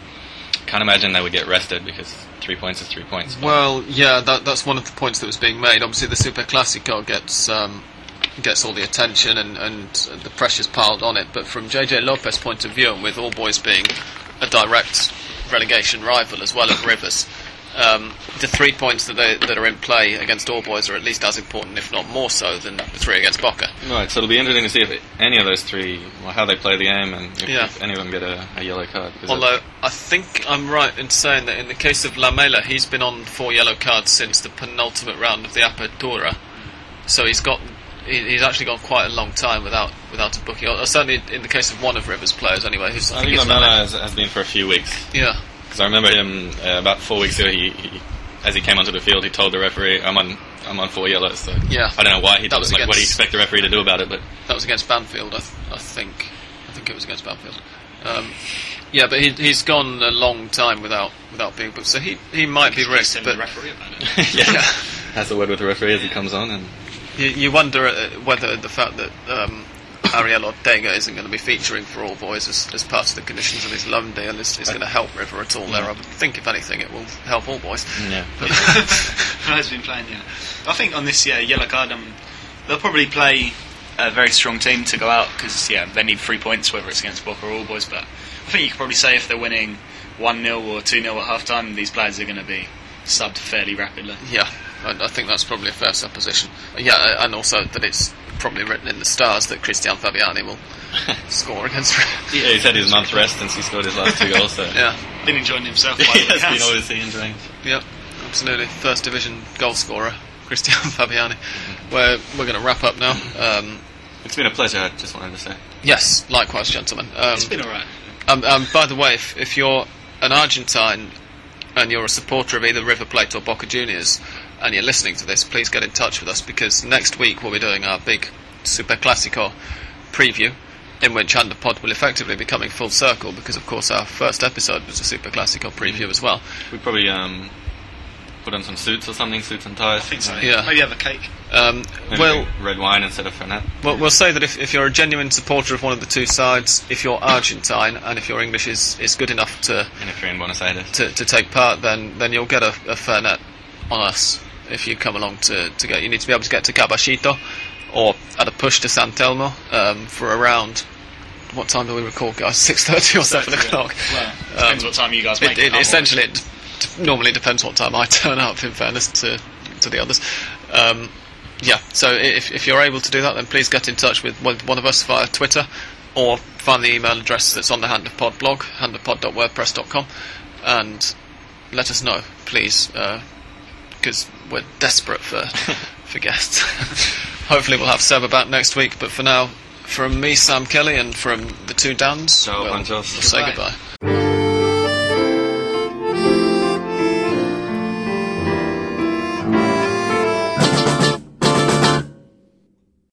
Speaker 2: Can't imagine they would get rested because three points is three points.
Speaker 1: Well, yeah, that, that's one of the points that was being made. Obviously, the Super Classico gets um, gets all the attention and, and the pressure's piled on it. But from JJ Lopez's point of view, and with All Boys being a direct relegation rival as well as Rivers, um, the three points that they, that are in play against All Boys are at least as important, if not more so, than the three against Boca.
Speaker 2: Right, so it'll be interesting to see if any of those three, well, how they play the game, and if,
Speaker 1: Yeah.
Speaker 2: if any of them get a, a yellow card.
Speaker 1: Although I think I'm right in saying that in the case of Lamela, he's been on four yellow cards since the penultimate round of the Apertura, so he's got he's actually gone quite a long time without without a booking. Or certainly in the case of one of Rivers' players, anyway. Who's,
Speaker 2: I think
Speaker 1: it's
Speaker 2: Lamela has, has been for a few weeks.
Speaker 1: Yeah,
Speaker 2: Because I remember him uh, about four weeks ago. He, he, as he came onto the field, he told the referee, "I'm on, I'm on four yellows." So
Speaker 1: Yeah.
Speaker 2: I don't know why he
Speaker 1: That
Speaker 2: did
Speaker 1: was
Speaker 2: it. Like, what do you expect the referee to do about it? But
Speaker 1: that was against Banfield, I, th- I think. I think it was against Banfield. Um, yeah, but he, he's gone a long time without without being booked, so he he might be risked.
Speaker 3: Send the
Speaker 1: But
Speaker 3: referee about it.
Speaker 2: yeah,
Speaker 1: Yeah.
Speaker 2: has a word with the referee as he comes on, and
Speaker 1: You, you wonder uh, whether the fact that um, Ariel Ortega isn't going to be featuring for All Boys as, as part of the conditions of his loan deal is, is going to help River at all there. I would think, if anything, it will help All Boys.
Speaker 2: yeah.
Speaker 1: But,
Speaker 3: has been playing, yeah. I think on this yeah, yellow card, um, they'll probably play a very strong team to go out because yeah, they need three points whether it's against Boca or All Boys. But I think you could probably say if they're winning one 0 or two 0 at half time, these players are going to be subbed fairly rapidly.
Speaker 1: yeah, I, I think that's probably a fair supposition. Yeah, uh, and also that it's probably written in the stars that Cristian Fabbiani will score against River.
Speaker 2: yeah, he's had his month rest since he scored his last two goals. So
Speaker 1: Yeah,
Speaker 3: Been enjoying himself.
Speaker 2: he
Speaker 3: while he
Speaker 2: has been
Speaker 3: has.
Speaker 2: obviously enjoying.
Speaker 1: Yep, absolutely. First division goal scorer, Cristian Fabbiani. We're, we're going to wrap up now. Um,
Speaker 2: It's been a pleasure. I just wanted to say.
Speaker 1: yes, likewise, gentlemen. Um,
Speaker 3: It's been alright.
Speaker 1: Um, um, by the way, if, if you're an Argentine and you're a supporter of either River Plate or Boca Juniors and you're listening to this, please get in touch with us because next week we'll be doing our big Super Classico preview in which Hand of Pod will effectively be coming full circle because, of course, our first episode was a Super Classico preview as well.
Speaker 2: We probably um, put on some suits or something, suits and ties.
Speaker 3: I think so.
Speaker 1: Yeah.
Speaker 3: Maybe have a cake.
Speaker 1: Um,
Speaker 2: Maybe
Speaker 1: well,
Speaker 2: red wine instead of Fernet.
Speaker 1: Well, we'll say that if, if you're a genuine supporter of one of the two sides, if you're Argentine and if your English is, is good enough to,
Speaker 2: And if you're in Buenos Aires.
Speaker 1: to, to take part, then then you'll get a, a Fernet on us if you come along to, to get. You need to be able to get to Caballito or at a push to San Telmo um, for around. What time do we record, guys? Six thirty or seven o'clock.
Speaker 3: Well, depends what time you guys
Speaker 1: It,
Speaker 3: make
Speaker 1: it,
Speaker 3: it.
Speaker 1: essentially, it normally depends what time I turn up. In fairness to to the others, um, yeah. So if if you're able to do that, then please get in touch with one of us via Twitter, or find the email address that's on the Hand of Pod blog, handofpod.wordpress.com, and let us know, please, because we're desperate for for guests. Hopefully, we'll have Seb about next week. But for now, from me, Sam Kelly, and from the two Dans,
Speaker 2: Ciao,
Speaker 1: we'll, we'll say
Speaker 2: Goodbye.
Speaker 1: goodbye.